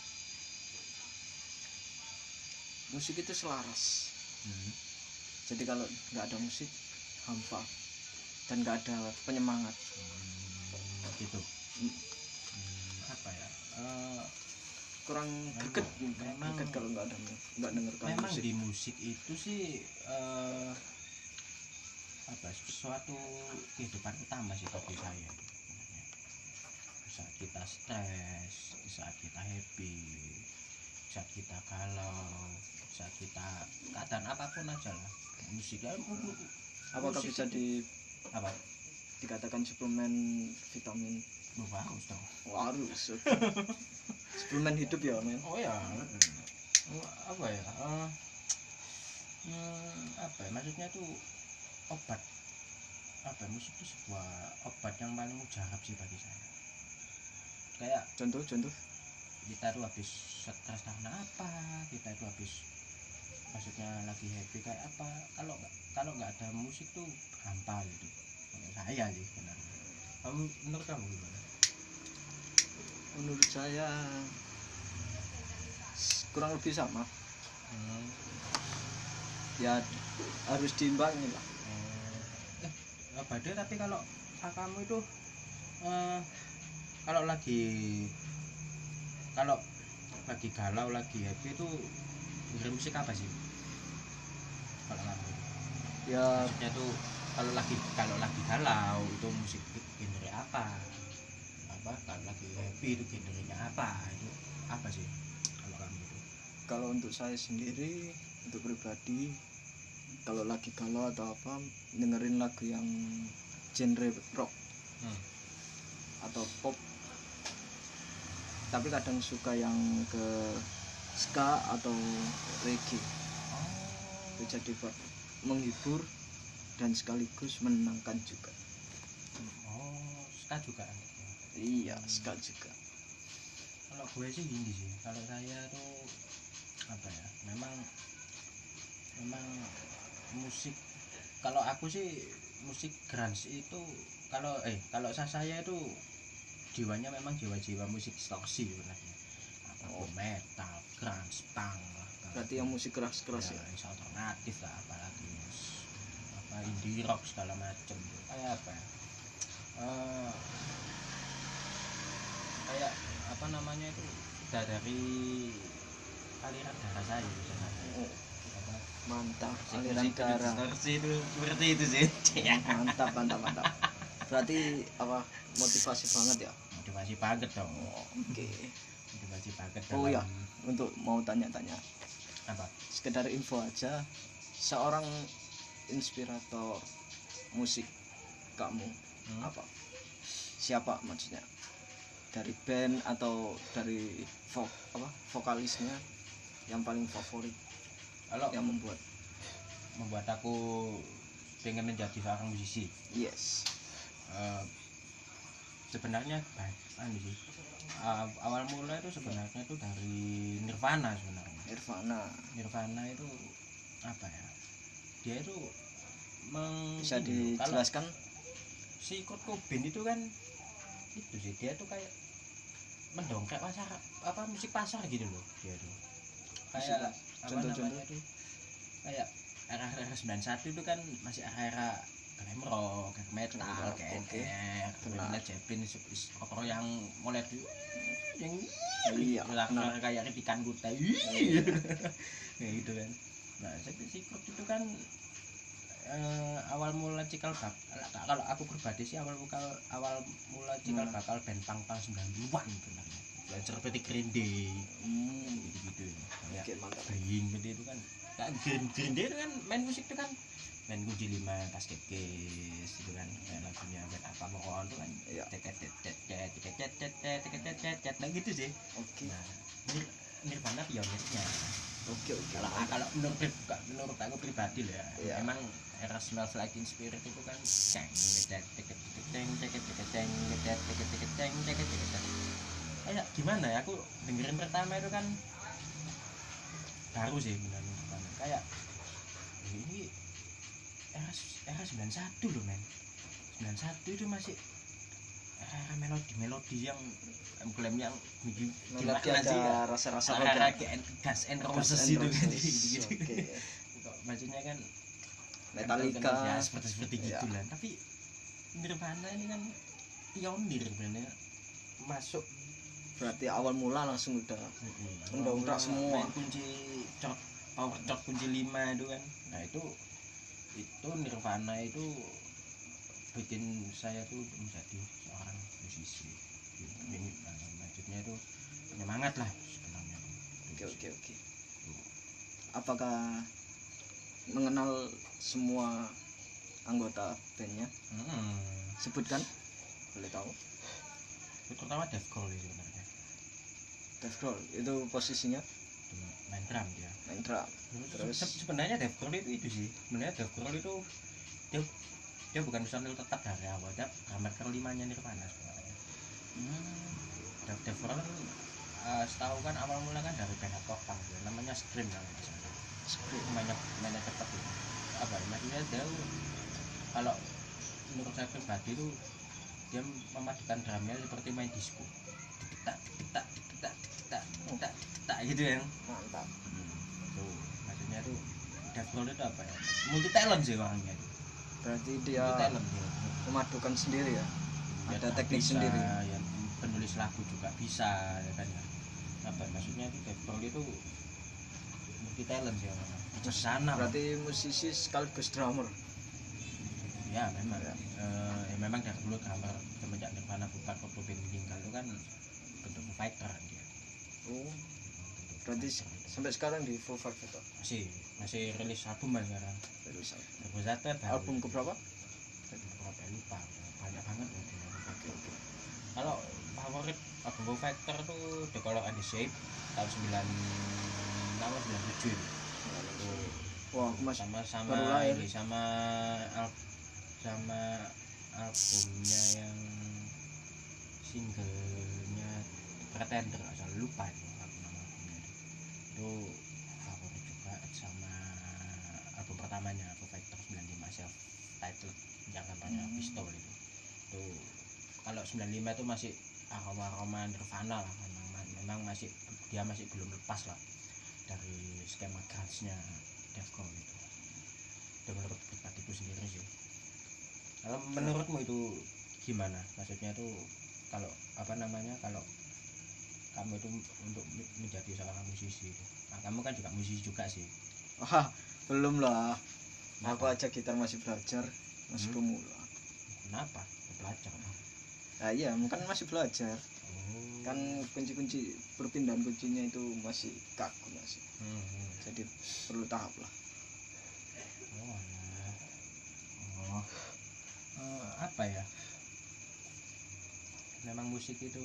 Musik itu selaras. Hmm. jadi kalau nggak ada musik hampa dan nggak ada penyemangat. Hmm, gitu. Hmm. Hmm, apa ya? Eh, kurang deket memang- deket kalau nggak ada nggak dengarkan memang musik. di musik itu sih eh, apa sesuatu kehidupan utama sih bagi saya. Saat kita stres saat kita happy saat kita galau di saat kita keadaan apa pun aja lah. Musik ya apakah musik bisa itu- di apa? Dikatakan suplemen vitamin. Lu harus dong. Harus suplemen hidup ya men? Oh ya apa ya? Eh, hmm, apa ya? Maksudnya tuh obat. Apa ya, musik itu sebuah obat yang paling mujarab sih bagi saya. Kayak contoh contoh. kita tuh habis stres karena apa? Kita itu habis maksudnya lagi happy kayak apa? Kalau kalau nggak ada musik tuh hampa gitu. Menurut saya sih sebenarnya kamu menurut kamu gimana? Menurut saya kurang lebih sama. Hmm. ya harus diimbangi lah. Eh eh, badai tapi kalau kamu itu eh, kalau lagi kalau lagi galau lagi happy itu dengerin musik apa sih? Kalau kamu ya. Maksudnya tuh kalau lagi kalau lagi galau itu musik genre apa? Apa? Kalau lagi happy itu genrenya apa? Itu apa sih? Kalau kamu itu? Kalau untuk saya sendiri untuk pribadi kalau lagi galau atau apa dengerin lagu yang genre rock Hmm. atau pop. Tapi kadang suka yang ke ska atau reggae. Oh. Itu jadi buat menghibur dan sekaligus menenangkan juga. Oh ska juga iya ska juga. Kalau gue sih gini sih kalau saya tuh apa ya memang memang musik kalau aku sih musik grunge itu kalau eh kalau saya saya itu jiwanya memang jiwa-jiwa musik distorsi sebenarnya. Oh. metal grunge punk lah berarti yang musik keras-keras ya, ya, alternatif lah apalagi indie rock segala macem. Kayak apa ya? Eh, kayak apa namanya itu? Udah dari aliran darah saya bisa Oh, mantap aliran darah. itu seperti itu sih. Mantap mantap mantap. Berarti apa motivasi banget ya? Motivasi banget dong. Oke. Motivasi banget Oh, dalam iya. untuk mau tanya-tanya. Apa? Sekedar info aja seorang inspirator musik kamu. Hmm? apa? Siapa maksudnya? Dari band atau dari vok apa vokalisnya yang paling favorit kalau yang membuat? Membuat aku pengen menjadi seorang musisi. Yes. Eh, sebenarnya baik anu sih. Eh, awal mula itu sebenarnya itu dari Nirvana sebenarnya. Nirvana. Nirvana itu apa ya dia itu meng bisa loh, kalau dijelaskan si Kurt Cobain itu kan itu sih dia tuh kayak mendongkrak pasar apa musik pasar gitu loh dia tuh kayak Contoh-contoh. tuh kayak era-era 91 itu kan masih era glam rock, metal, kayak. Led Zeppelin, rock yang mulai di yang iya latar kayak ketikan kuta Iya. kayak gitu kan nah Secret itu kan eh, awal mula cikal bak kalau aku pribadi sih awal mula awal mula cikal Hmm. bakal band punk tahun 90-an sebenarnya belajar seperti Green Day Hmm, gitu gitu oke mantap Green gitu itu kan kayak Green, Green Day itu kan main musik itu kan main kunci lima kasket case gitu kan kayak lagunya band apa mau itu kan Iya. cet cet cet cet cet cet cet nah gitu sih oke Nah, Nir- Nirvana pionirnya. Oke oke Kalau kalau menurut menurut aku pribadi loh ya, Iya. emang Like Teen Spirit itu kan ceng ceng ceng cek ceng cek cek cek cek. Kayak gimana ya aku dengerin pertama itu kan baru sih benar Nirvana. Kayak "Eh, ini era era 91 loh men. 91 itu masih era melodi-melodi yang klaim yang Melodi ada rasa-rasa kayak gas and roses itu kan. gitu oke. maksudnya kan Metallica. ya seperti seperti Iya. gitu lah. Tapi Nirvana ini kan pionir sebenarnya. Masuk. Berarti awal mula langsung udah Undang-undang semua. kunci cok power cok kunci lima itu kan. Nah itu itu Nirvana itu bikin saya tuh menjadi musisi ini maksudnya itu penyemangat lah sebenarnya. Oke oke oke. Apakah mengenal semua anggota bandnya? Hmm. sebutkan boleh tahu? Itu terutama Dave Grohl itu sebenarnya. Grohl itu posisinya? Main drum dia. Main drum. Terus? Se- sebenarnya Grohl itu itu sih. Sebenarnya Grohl itu dia dia bukan personil tetap dari awal dia drummer kelimanya Nirvana sebenarnya Dave Grohl kan eh, setahu kan awal mula kan dari band hardcore punk ya, namanya Scream salah Scream. Mainnya mainnya cepet itu apa ya maksudnya dia kalau menurut saya pribadi itu dia memadukan drumnya seperti main disco. Tak tak tak tak tak tak gitu ya mantap. Tuh maksudnya tuh Grohl itu apa ya? Multi talent sih orangnya. Berarti dia ya. memadukan sendiri ya? Ya, Ada teknik sendiri. ya penulis lagu juga bisa ya kan ya. Apa ya, maksudnya Dave Grohl itu multi talent sih orangnya ke sana berarti musisi sekaligus drummer? Ya memang. Ya. Eh, ya memang dari dulu drummer semenjak Nirvana bubar Kurt Cobain meninggal itu kan bentuk fighter kan dia oh. Bentuk Foo berarti Fighter itu. sampai sekarang di Foo Fighter masih masih rilis album kan sekarang. Terus, Turbo Zeta baru album keberapa? Berapa ya, lupa. Banyak banget oke. Kalau favorit album Foo Fighter tuh The Color and the Shape tahun 96 atau 97 itu. Tuh, wah aku masih sama sama lahir. ini sama al- sama albumnya yang singlenya Pretender asal lupa itu apa nama albumnya itu favorit juga sama album pertamanya Foo Fighter 95 self titled yang katanya Hmm. pistol itu itu kalau 95 itu masih aroma-aroma Nirvana lah. Memang, memang masih dia masih belum lepas lah dari skema grunge-nya Grohl itu. Itu menurut pribadiku sendiri sih. Kalau menurutmu itu gimana? Maksudnya itu kalau apa namanya kalau kamu itu untuk me- menjadi seorang musisi nah, kamu kan juga musisi juga sih. Wah belum lah. Aku aja gitar masih belajar masih Hmm. pemula. Kenapa? Belajar? Nah iya kan masih belajar oh. kan kunci-kunci perpindahan kuncinya itu masih kaku masih Hmm, hmm. jadi perlu tahap lah Oh, alah. oh. Eh, apa ya? Memang musik itu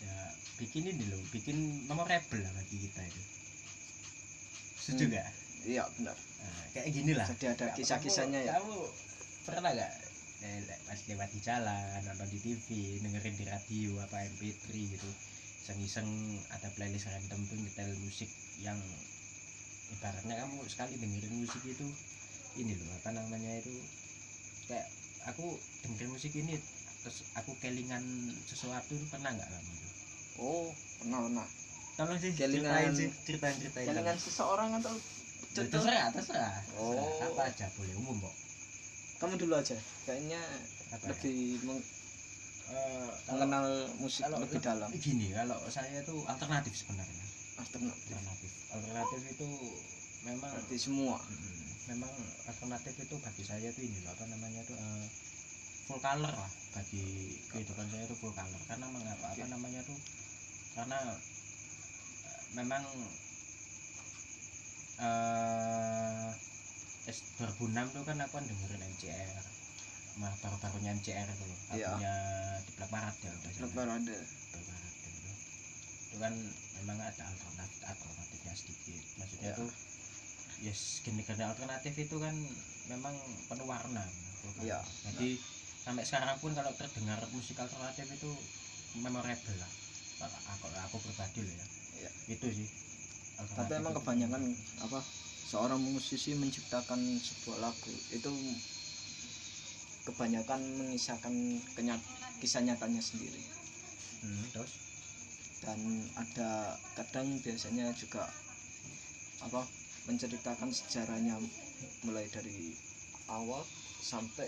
ya bikin ini loh, bikin memorable lah bagi kita itu. Setuju Hmm. gak? iya benar Nah, kayak gini lah. jadi ada kisah-kisahnya ya Kamu pernah gak pas lewat di jalan, nonton di TV, dengerin di radio apa MP3 gitu. Iseng-iseng ada playlist random tuh nyetel musik yang ibaratnya kamu sekali dengerin musik itu ini loh apa namanya itu kayak aku dengerin musik ini terus aku kelingan sesuatu pernah nggak kamu itu oh pernah pernah tolong sih Kelingan- ceritain sih ceritain ceritain kelingan seseorang atau contoh terserah terserah Oh. Terserah. apa aja boleh umum kok kamu dulu aja. Kayaknya apa ya? lebih meng- Eh, kalau mengenal musik kalau lebih dalam. gini kalau saya itu alternatif sebenarnya. Alternatif. Alternatif. Alternatif itu memang berarti semua. Mm, memang alternatif itu bagi saya itu ini loh apa namanya itu eh, full color lah bagi kehidupan saya itu full color. Karena mengapa apa Oke. namanya tuh karena eh, memang eh es 2006 tuh kan aku dengerin MCR mah baru-barunya MCR itu loh Iya. lagunya di Black Parade ya salah. baru ada Black Parade itu itu kan memang ada alternatif alternatifnya sedikit maksudnya Iya. tuh yes gini-gini alternatif itu kan memang penuh warna gitu kan. Iya. jadi sampai sekarang pun kalau terdengar musik alternatif itu memorable lah kalau aku, aku pribadi loh ya Iya. itu sih tapi emang itu kebanyakan apa seorang musisi menciptakan sebuah lagu itu kebanyakan mengisahkan kenyat kisah nyatanya sendiri. Hmm, terus? Dan ada kadang biasanya juga apa menceritakan sejarahnya mulai dari awal sampai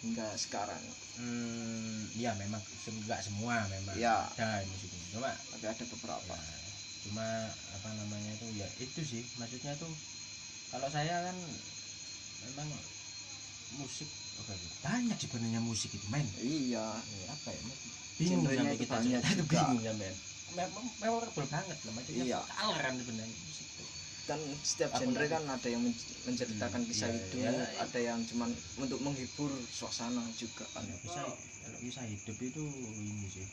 hingga sekarang. Hmm, ya memang se- nggak semua memang. Ya. Ada ini cuma tapi ada beberapa. Ya, cuma apa namanya itu ya itu sih. Maksudnya tuh kalau saya kan memang musik oke banyak sebenarnya musik itu main iya. Apa ya bingung sampai kita banyak cerita itu bingung sampai memang memorable banget lah maksudnya Iya. kaleran sebenarnya musik itu. Kan setiap Aku genre kan ada yang men- menceritakan Hmm, kisah iya, hidup iya. ada yang cuman untuk menghibur suasana juga kan. Kalau bisa kalau bisa hidup itu ini sih ya?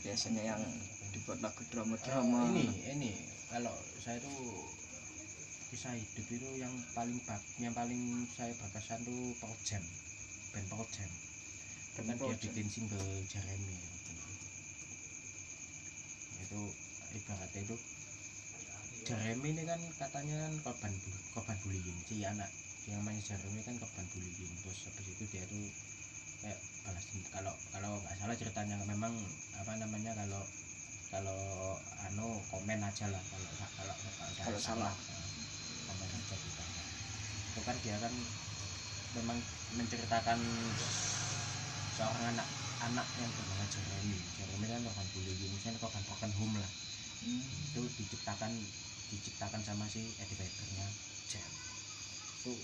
biasanya yang dibuat lagu drama-drama. Ini ini. Kalau saya tuh kisah hidup itu yang paling bak yang paling saya berkesan tuh Pearl Jam. Band Pearl Jam. Itu Pearl dia bikin single Jeremy. Itu ibaratnya itu Jeremy ini kan katanya kan korban korban bullying. Si anak yang namanya Jeremy kan korban bullying. Terus habis itu dia tuh kayak balas kalau kalau nggak salah ceritanya memang apa namanya kalau kalau anu komen aja lah kalau kalau kalau, Kalau salah. eh, komen aja kita itu kan dia kan memang menceritakan seorang anak anak yang bernama Jeremy. Jeremy kan korban bullying misalnya korban broken home lah. Hmm. itu diciptakan diciptakan sama si Eddie Veddernya Jam itu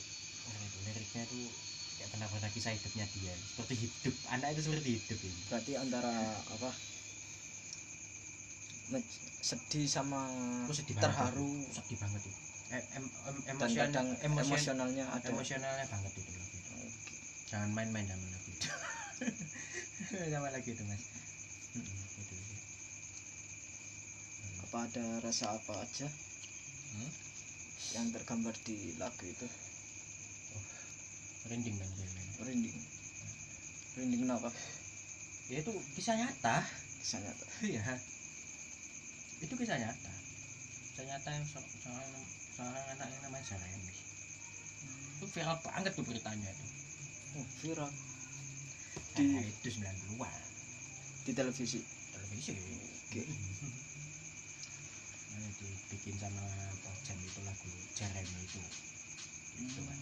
itu liriknya itu kayak benar-benar kisah hidupnya dia. Seperti hidup anak itu seperti hidup ini. Berarti antara apa sedih sama Aku sedih banget. terharu. Itu. sedih banget itu. Em, em, em, dan emosion, emosionalnya ada. emosionalnya banget itu lagu itu Oke. jangan main-main sama lagu itu. Sama lagu itu mas. Itu sih. apa ada rasa apa aja? Hmm? yang tergambar di lagu itu? Merinding kan saya main. merinding merinding kenapa? Ya itu kisah nyata. Kisah nyata. Iya itu kisah nyata. Kisah nyata yang se- seorang seorang anak yang namanya Jeremy itu viral banget tuh beritanya itu. Oh, viral. Di Di- itu 90-an di televisi. Televisi. Oke. Nah, dibikin sama Jam itu lagu Jeremy itu. Itu kan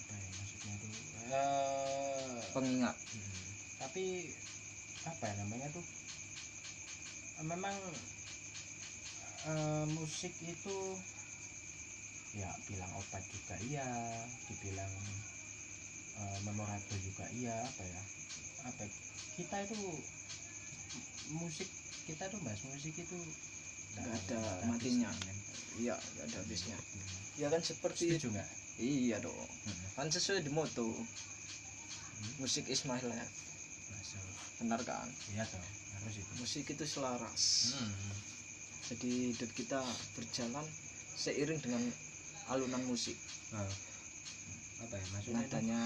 apa ya maksudnya tuh eh pengingat. Hmm, tapi apa ya namanya tuh memang eh, musik itu ya bilang obat juga iya dibilang eh, memorable juga iya apa ya apa ya, kita itu musik kita tuh bahas musik itu Nggak ada matinya. iya nggak ada habisnya. Ya kan seperti setuju nggak? Iya dong. Hmm, kan sesuai di moto. Musik is my life. Masuk. benar kan? Iya toh harus itu? Musik itu selaras. Hmm. jadi hidup kita berjalan seiring dengan alunan musik. Nah, apa ya maksudnya? Itu- nadanya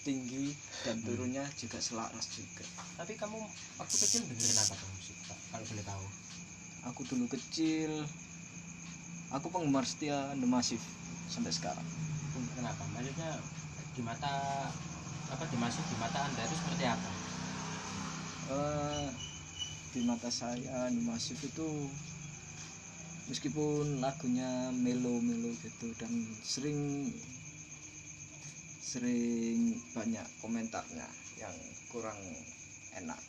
tinggi dan Hmm. turunnya juga selaras juga. Tapi kamu waktu kecil dengerin apa tuh musik Pak? kalau boleh tahu. Aku dulu kecil aku penggemar setia The Massive sampai sekarang. Kenapa? Maksudnya di mata apa di masuk di mata anda itu seperti apa? Eh, di mata saya Anu Masif itu meskipun lagunya melo-melo gitu dan sering sering banyak komentarnya yang kurang enak.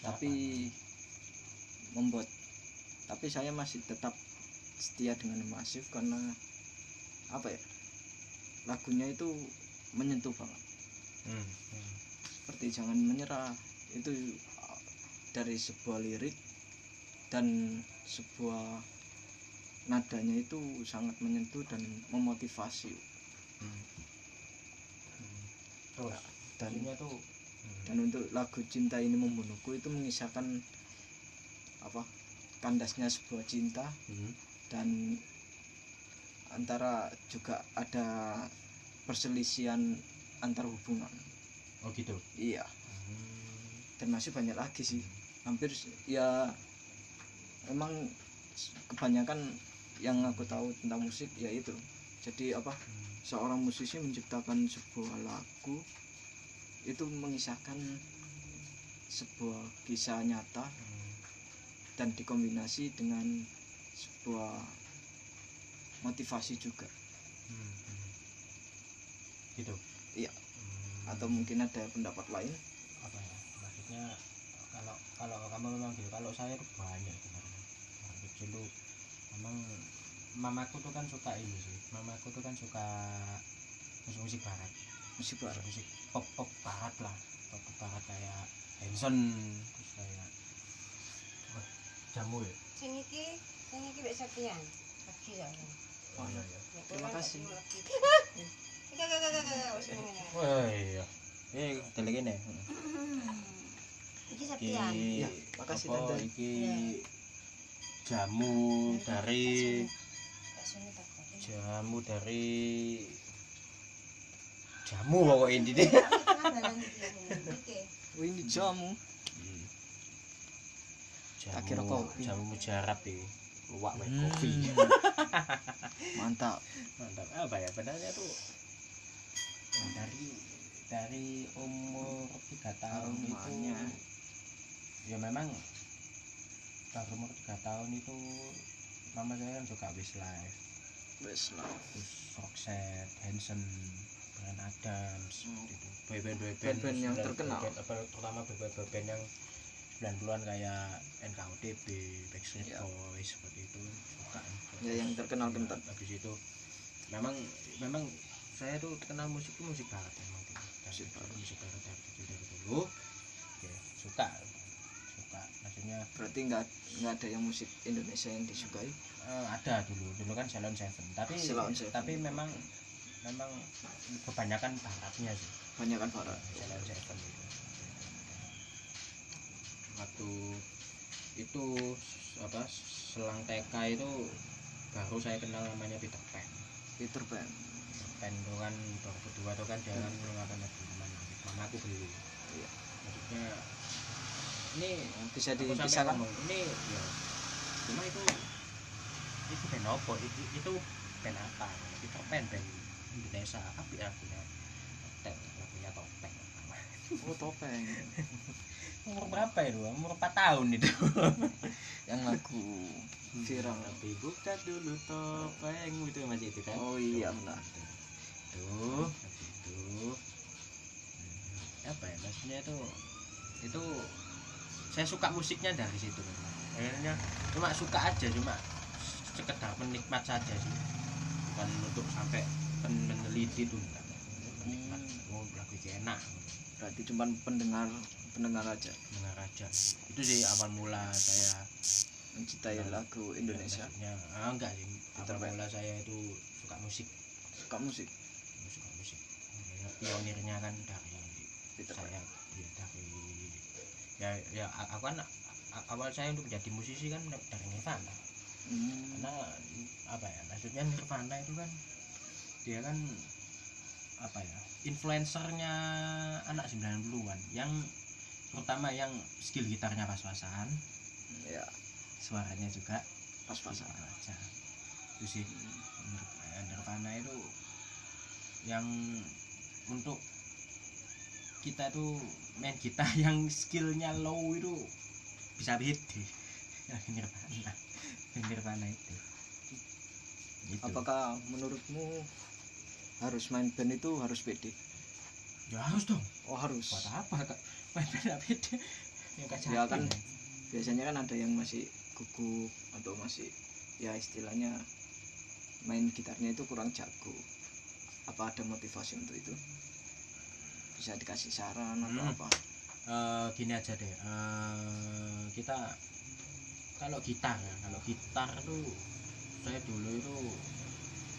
Tapi membuat tapi saya masih tetap setia dengan masif karena apa ya lagunya itu menyentuh banget. Hmm, hmm. seperti jangan menyerah itu dari sebuah lirik dan sebuah nadanya itu sangat menyentuh dan memotivasi Hmm. Hmm. terus dan tuh hmm. dan untuk lagu cinta ini membunuhku itu mengisahkan apa kandasnya sebuah cinta Hmm. dan antara juga ada perselisihan antar hubungan oh gitu iya Hmm. dan masih banyak lagi sih hampir ya memang s- kebanyakan yang aku tahu tentang musik ya itu. Jadi apa seorang musisi menciptakan sebuah lagu itu mengisahkan sebuah kisah nyata dan dikombinasi dengan sebuah motivasi juga. Gitu Iya. Hmm. atau mungkin ada pendapat lain? Apa ya? Maksudnya kalau kalau kamu memang gitu kalau saya tuh banyak sebenarnya kecil tuh memang mamaku tuh kan suka ini sih mamaku tuh kan suka musik musik barat musik barat musik pop pop barat lah pop pop barat kayak Hanson terus kayak wah, jamu ya Sing iki, sing iki wis sekian. Lagi ya. Oh, iya, iya. Terima kasih. ya. wah iya eh Iki sekian. Iya, makasih, apa Tante. iki Iya. jamu dari jamu dari jamu pokoknya ini? Oh ini jamu. Kira jamu kopi. jamu mujarab ya luwak wae Hmm. kopi. Mantap. Mantap. Apa ya? Sebenarnya tuh dari dari umur tiga tahun itu. Ya memang dari umur tiga tahun itu mama saya kan suka Westlife wes lah terus Roxette, Hanson, Brian Adams, Hmm. seperti itu. Boyband boyband Band-band yang terkenal. boyband, apa, terutama boyband boyband yang 90-an kayak NKUDB, Backstreet Ya. Boys seperti itu suka. ya yang terkenal kental Habis itu memang memang saya tuh kenal musik tuh musik barat memang Musik barat. musik barat dari kecil dari dulu. Ya, suka maksudnya berarti nggak nggak ada yang musik Indonesia yang disukai? Eh, ada dulu dulu kan Salon Seven. Tapi Ceylon Seven. tapi memang memang kebanyakan baratnya sih. Banyak kan barat. Salon Seven itu. Waktu itu apa selang TK itu baru saya kenal namanya Peter Pan. Peter Pan. Peter Pan itu kan baru kedua itu kan dia kan mengeluarkan lagu teman mama aku beli. Iya. maksudnya ini bisa dipisahkan ini. Ya cuma itu itu band apa? Itu itu band apa? Peter Pan band Indonesia. Ya? Lagunya topeng lagunya topeng. Oh topeng. Umur berapa itu? Umur 4 tahun itu. Yang lagu viral. Tapi buka dulu topeng. Itu masih itu kan? Oh iya benar. Tuh itu. Hmm, apa ya maksudnya itu? Itu saya suka musiknya dari situ akhirnya cuma suka aja cuma sekedar menikmat saja sih. Bukan untuk sampai pen- meneliti tuh enggak. Menikmat. Oh lagu ini enak. Berarti cuma pendengar pendengar aja. Dengar aja. Itu sih awal mula saya mencintai lagu Indonesia. maksudnya. Ah, enggak sih. Peter awal mula saya itu suka musik. Suka musik? Suka musik. Pionirnya kan dari Peter saya ya ya ya aku kan awal saya untuk menjadi musisi kan dari Nirvana. Hmm, karena apa ya maksudnya Nirvana itu kan dia kan apa ya influencernya anak 90-an yang terutama yang skill gitarnya pas-pasan. Ya. Suaranya juga pas-pasan. aja. Itu sih eh, Nirvana itu yang untuk kita tuh main gitar yang skillnya low itu bisa pede nirvana nirvana itu. Gitu. apakah menurutmu harus main band itu harus pede ya harus dong. Oh harus. Buat apa kak main beda beda? Ya kak Ya kan. Jati, biasanya kan ada yang masih gugup atau masih ya istilahnya main gitarnya itu kurang jago. Apa ada motivasi untuk itu bisa dikasih saran atau Hmm. apa? Eh, gini aja deh. Eh, kita kalau gitar ya kalau gitar tuh saya dulu itu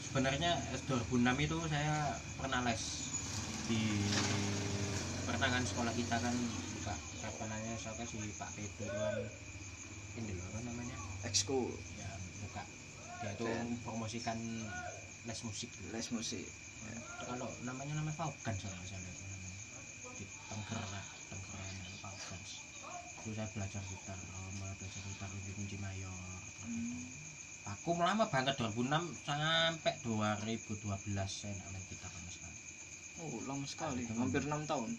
sebenarnya S2006 itu saya pernah les di pernah kan sekolah kita kan buka apa namanya siapa si Pak Pedro kan ini apa namanya? Ekskul ya buka. Dia itu promosikan les musik. Les musik kalau namanya kalau nggak salah Tenggerak Tenggeran Falcon itu saya belajar gitar lama belajar gitar di kunci mayor aku lama banget 2006 sampai 2012 saya nggak main gitar sama sekali. Oh lama sekali. Itu hampir enam tahun.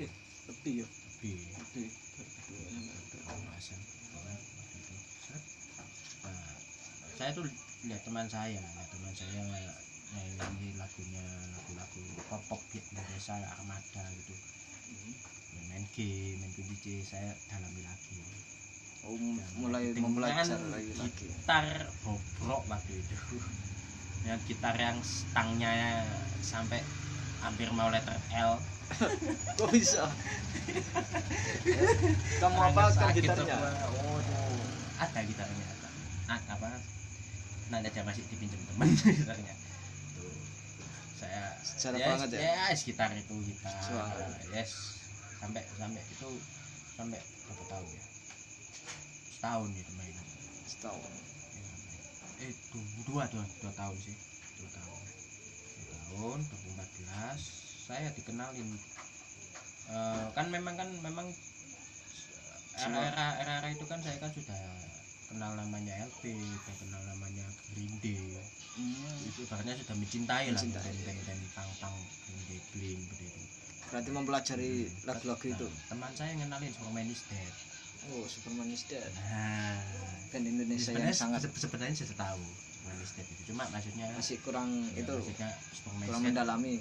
Eh lebih ya? Lebih. Lebih. Nah, saya tuh lihat teman saya lihat teman saya nyanyi lagunya lagu-lagu pop pop hit Indonesia Armada gitu Ya, main game main C saya dalami lagi. Oh Dan mulai dengan mempelajari lagi. gitar bobrok waktu itu. Ya gitar yang stangnya sampai hampir mau letter L. Kok bisa? Kamu apa kan gitarnya? oh ada gitarnya ada. Ah, apa? Nanti aja masih dipinjam teman. Gitarnya saya secara yes, banget ya? yes gitar itu gitar Sesuai. yes. Sampai sampai itu sampai berapa tahun ya? Setahun itu main setahun. Ya, eh du- dua dua dua tahun sih. Dua tahun. Dua tahun 2014 saya dikenalin. Eh, kan memang kan memang Semua. era era era itu kan saya kan sudah kenal namanya LP sudah kenal namanya Green Day. Hmm, itu ibaratnya sudah mencintai, lah Mencintai. band band band pang pang Green Day Blink seperti itu berarti mempelajari Hmm. lagu-lagu itu? Nah, teman saya ngenalin Superman is Dead. Oh Superman is Dead. Nah. Band Indonesia sebenarnya yang sangat se- sebenarnya saya tahu Superman is Dead itu cuma maksudnya masih kurang ya, itu maksudnya Superman kurang mendalami.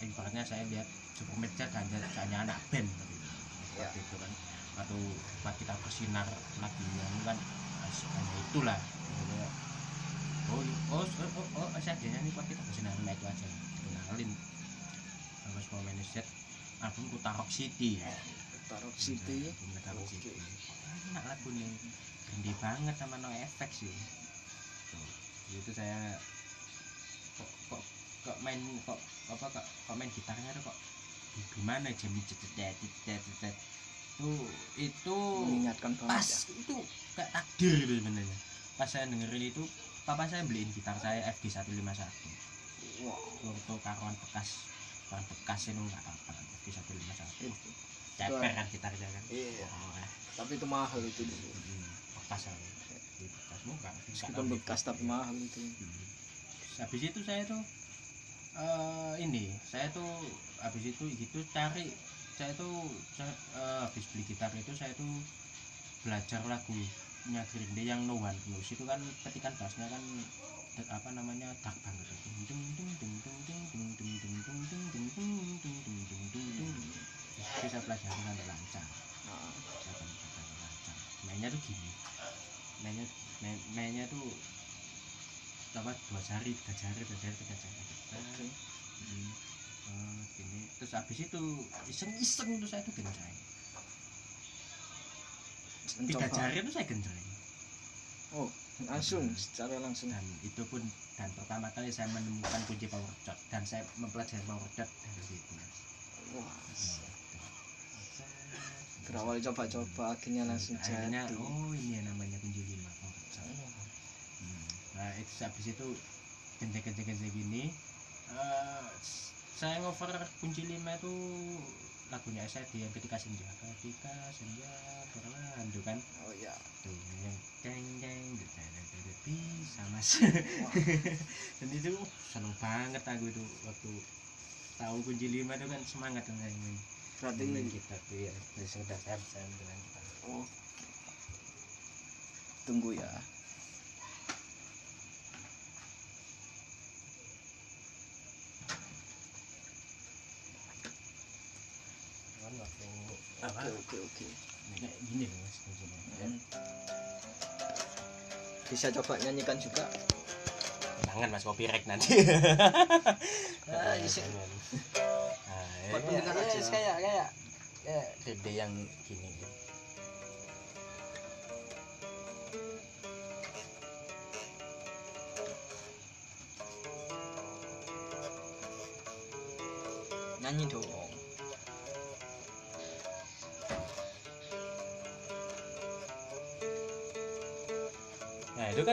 Ibaratnya saya lihat Superman Dead hanya, hanya anak band. Seperti itu. Ya. Itu kan. Pas kita bersinar lagi yang kan hanya itulah. Oh oh oh oh, oh saya nyanyi pas kita bersinar nah itu aja. Kenalin. Sama is Dead album Kutarok City. Ya Tarok City? Album Kutarok Oke. City. Enak lagu nih. Gede banget sama no effect sih. Itu saya kok kok kok main kok apa kok, kok main gitarnya tuh kok gimana jam cetet cetet cetet tuh itu mengingatkan pas banget ya itu kayak takdir itu sebenarnya. Pas saya dengerin itu papa saya beliin gitar saya FG 151 wah untuk karuan bekas karuan bekas itu nggak apa FG 151 itu. Ceper kan gitarnya kan. Iya. Oh, eh. tapi itu mahal itu. Dulu Hmm, bekas di bekas muka meskipun bekas tapi mahal itu. Habis itu saya tuh eh ini saya tuh habis itu gitu cari saya itu saya, uh, habis beli gitar itu saya itu belajar lagunya Green Day yang No One Knows itu kan petikan bassnya kan apa namanya tak banget. Itu bisa pelajari dengan lancar. Mainnya tuh gini. Mainnya main, mainnya tuh apa dua jari tiga jari tiga jari tiga jari okay. hmm. Oh, gini. Terus habis itu iseng iseng tuh saya tuh genjreng tiga jari itu saya genjreng oh langsung secara langsung. Dan itu pun dan pertama kali saya menemukan kunci power chord dan saya mempelajari power chord dari situ. Wah. Nah, berawal coba-coba akhirnya langsung akhirnya jadi. oh ini ya namanya kunci lima power chord Hmm. Nah itu habis itu kenceng-kenceng gini eh, saya ngover kunci lima itu lagunya SID yang ketika senja ketika senja berlandu kan? Oh ya tuh yang ceng ceng bisa mas. Dan itu uh, seneng banget aku itu waktu tahu kunci lima itu kan semangat kan saya main berarti main kita tuh ya dari sudah saya bisa bilang kita. Oh. Tunggu ya apa oke oke kayak gini loh mas kuncinya. Hmm. bisa coba nyanyikan juga jangan mas copyright nanti. Nah, Buat kayak, pendengar ya, aja. kayak kayak kayak dede yang gini nyanyi dong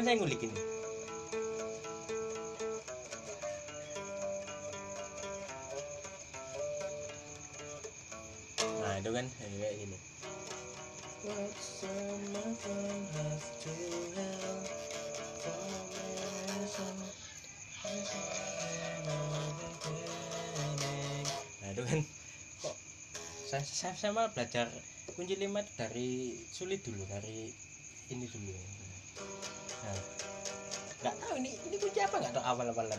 itu kan saya ngulikin nah itu kan kayak gini. Nah itu kan kok saya, saya, saya belajar kunci lima dari sulit dulu dari ini dulu. nggak tahu ini ini kunci apa nggak? Tahu awal awalan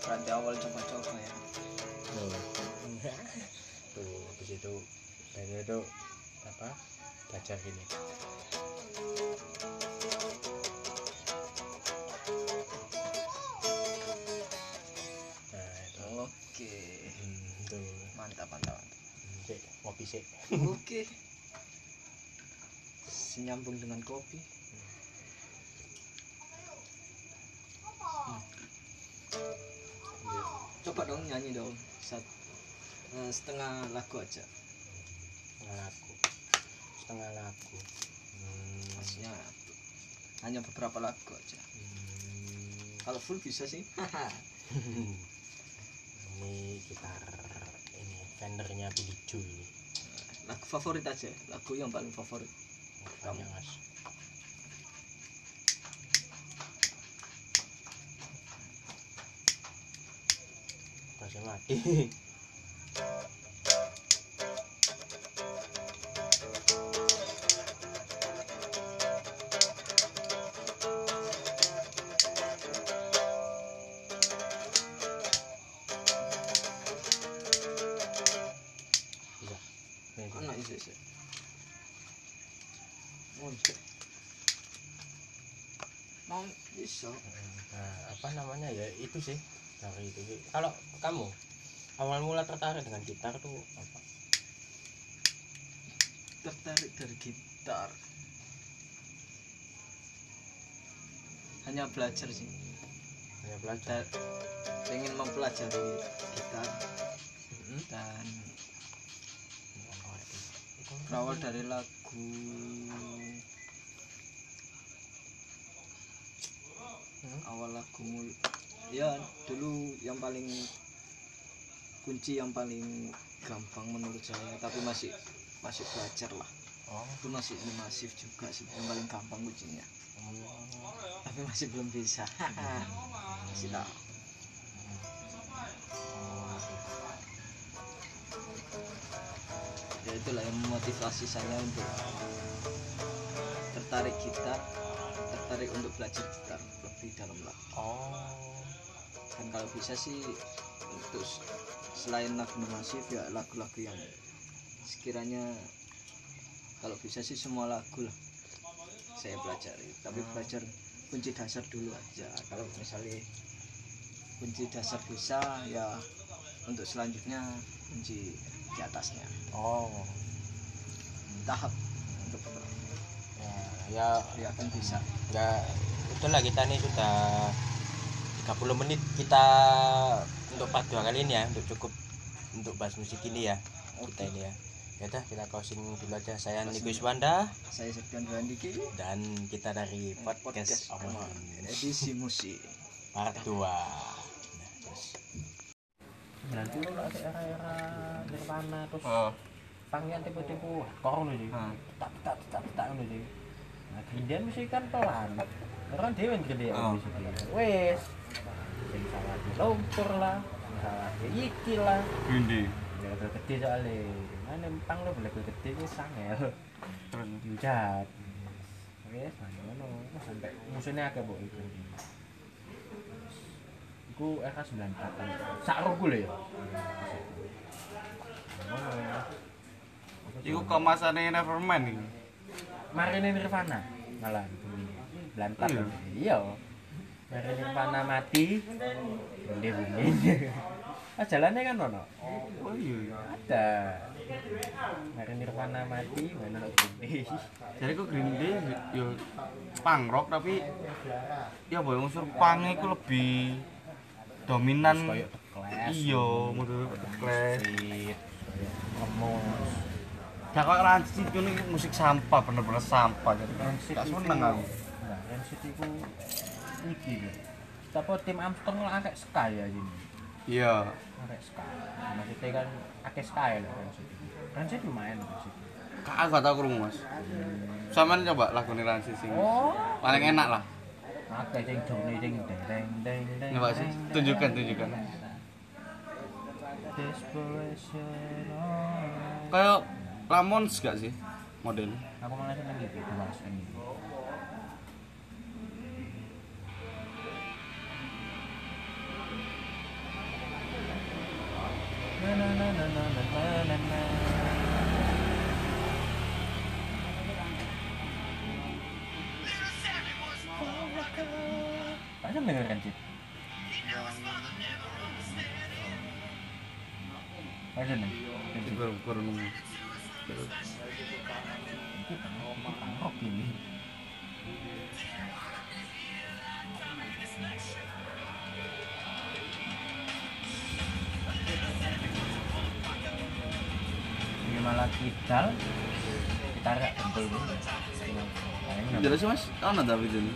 berarti awal coba-coba ya. Tuh. Tuh di situ. Dari itu apa? Belajar gini nah itu oke. Hmm, tuh. Mantap mantap mantap. Hmm, Cek, sih oke. Senyambung dengan kopi nyanyi dong. Sat, eh, setengah lagu aja. Setengah lagu. Setengah lagu. Hmm. maksudnya hanya beberapa lagu aja. Hmm. kalau full bisa sih. Ini gitar ini Fendernya Billy Joel. Ini lagu favorit aja. Lagu yang paling favorit. Mas mati gitar tuh apa tertarik dari gitar hanya belajar sih hanya belajar Dan pengen mempelajari gitar Hmm? dan itu. berawal dari lagu Hmm? awal lagu mul ya dulu yang paling kunci yang paling gampang menurut saya tapi masih masih belajar lah. Oh. Itu masih ini masif juga sih yang paling gampang kuncinya. Hmm. tapi masih belum bisa. Masih Oh, ya itulah yang memotivasi saya untuk tertarik gitar tertarik untuk belajar gitar lebih dalam lagi oh. Dan kalau bisa sih untuk selain lagu masif ya lagu-lagu yang sekiranya kalau bisa sih semua lagu lah saya pelajari. Tapi Hmm. belajar kunci dasar dulu aja. Kalau misalnya kunci dasar bisa ya untuk selanjutnya kunci di atasnya. Oh. Tahap untuk ya ya. Ya akan bisa. Nggak itulah kita nih sudah 30 menit kita untuk part dua kali ini ya untuk cukup untuk bahas musik ini ya kita ini ya. Ya udah kita closing dulu aja. Saya. Niko Iswanda saya Septian Randiki. Dan kita dari podcast, Omong edisi musik. Part 2 nah, terus nanti lu ada era-era Nirvana terus oh. Panggilan tipe-tipe korno sih Ah. tak tak tak tak ngono sih nah gerindian mesti kan pelan. Orang dewe Oh. musik wes yang salah di lah salah di iki lah. Ini level gede soalnya. Mana empang lo level gede itu sangel terus? Jahat wes mana mana sampai musuhnya agak boh itu aku RK 94 an gue ya? Iku kemasannya Nevermind ini. Marine Nirvana. Malah. Belantar. Iya. iya. Iya Marine Nirvana mati bunde bunde ah jalannya kan ono? Oh iya ada. Marine Nirvana mati mana ono bunde. Jadi kok Green Day yo punk rock tapi ya boy unsur punk itu lebih dominan iya The Clash. Sweet, koyo Remus gak kok rancid ini musik sampah bener-bener sampah. Jadi iku- seneng aku. Nah, Rancid iku iki lho. Tapi tim Armstrong lah akeh ska ya ini. iya Akeh ska. Maksudnya kan akeh ska ya lho Rancid. Rancid lumayan Rancid. Kak, aku gak tau krungu mas Saman coba lagu ini rancid sing Oh, paling enak lah akeh sing jone sing deng deng deng deng. Coba sih, tunjukkan, tunjukkan. kayak Ramones gak sih modelnya Aku malah seneng iki Mas ini. Na na na na na na Cip? Itu baru baru nunggu Iki pangkok ini. malah kita ditarik gempol gitu. Jelas Mas, ana tapi jadi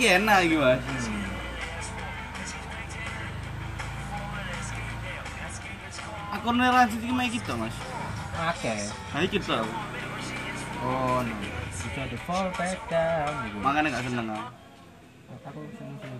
kena gimana hmm. akun lanjut gimana gitu mas. Oke nah gitu oh no. Bisa di fall down gitu. makanya gak seneng ah oh, aku seneng seneng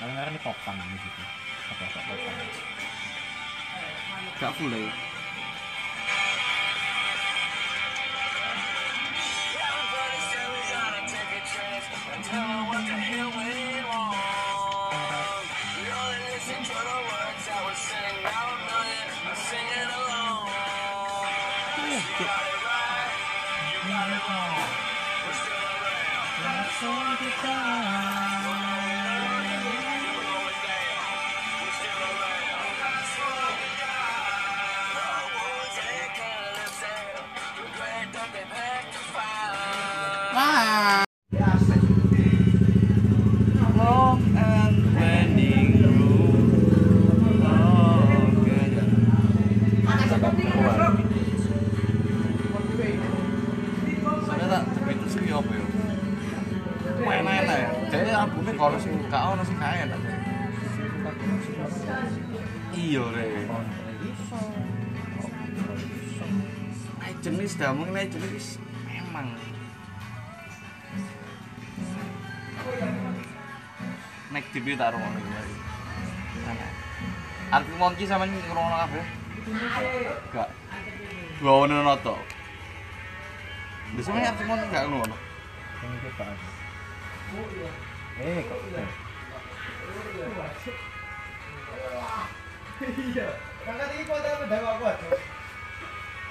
Karena kan ini kopang gitu. Apa kopang? Gak full ya. Bye. sudah mungkin aja dulu emang nek TV tak rumah lagi aku Arti sama ini rumah apa? Enggak. Dua orang tuh biasanya ini arti enggak keluar. Eh, kok. Iya. Kakak ini kota apa dah?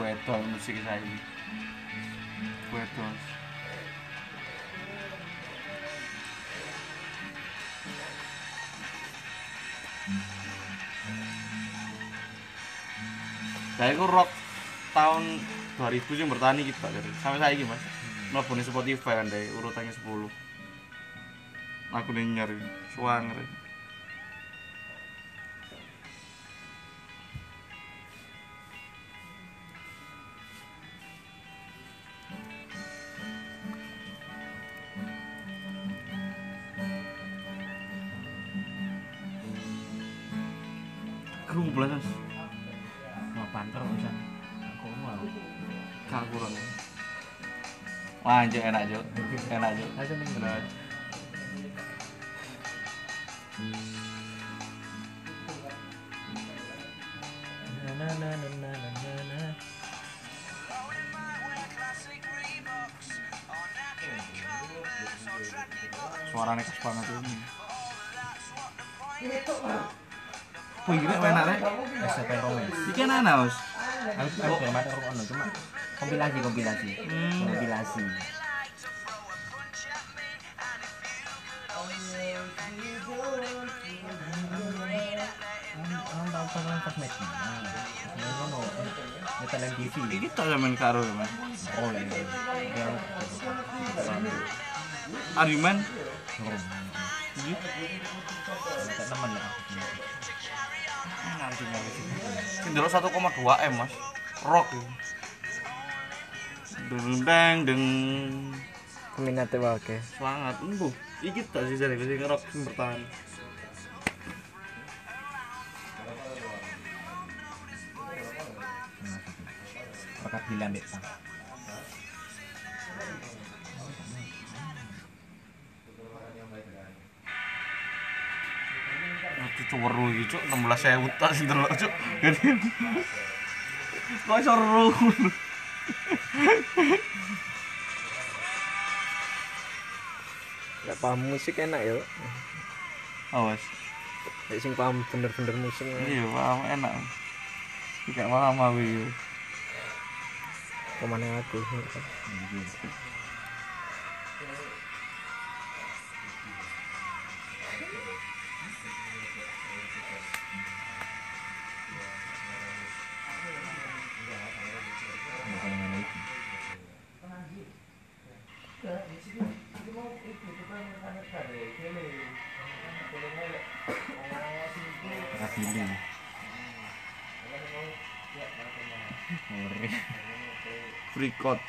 Kuetos musik saya. Kuetos. Saya itu rock tahun 2000 sih bertani kita dari sampai saya mas melakukan Spotify kan dari urutannya 10 aku denger suanger Kru belas Mau panter bisa. Aku mau. Kak kurang. Wah, anjir enak, Jo. Enak, Jo. Aja nih. Bener. Na na na na na na na. Suaranya khas banget tuh. Wih, gila enak, Rek. SMP romantis. Iki enak, Us. Aku aku belum ada ono cuma kompilasi kompilasi. Hmm. Kompilasi. Metal TV. Iki zaman karo, Mas. Oleh. Yang Argumen Tak teman lah. Anjing aku. Sing delok 1,2 M, Mas. Rock. ya. Deng deng deng. Peminatnya wae. Semangat. Embuh. Iki tak sih jare sing rock sing bertahan. Pekat bilang dek. Bang. Aku ceweru iki, Cuk. 16.000 tak sing delok, Cuk. Kok iso seru. Gak paham musik enak ya. Awas. Nek sing paham bener-bener musik. Iya, paham enak. Tidak paham aku iya. Ke mana aku? Frikot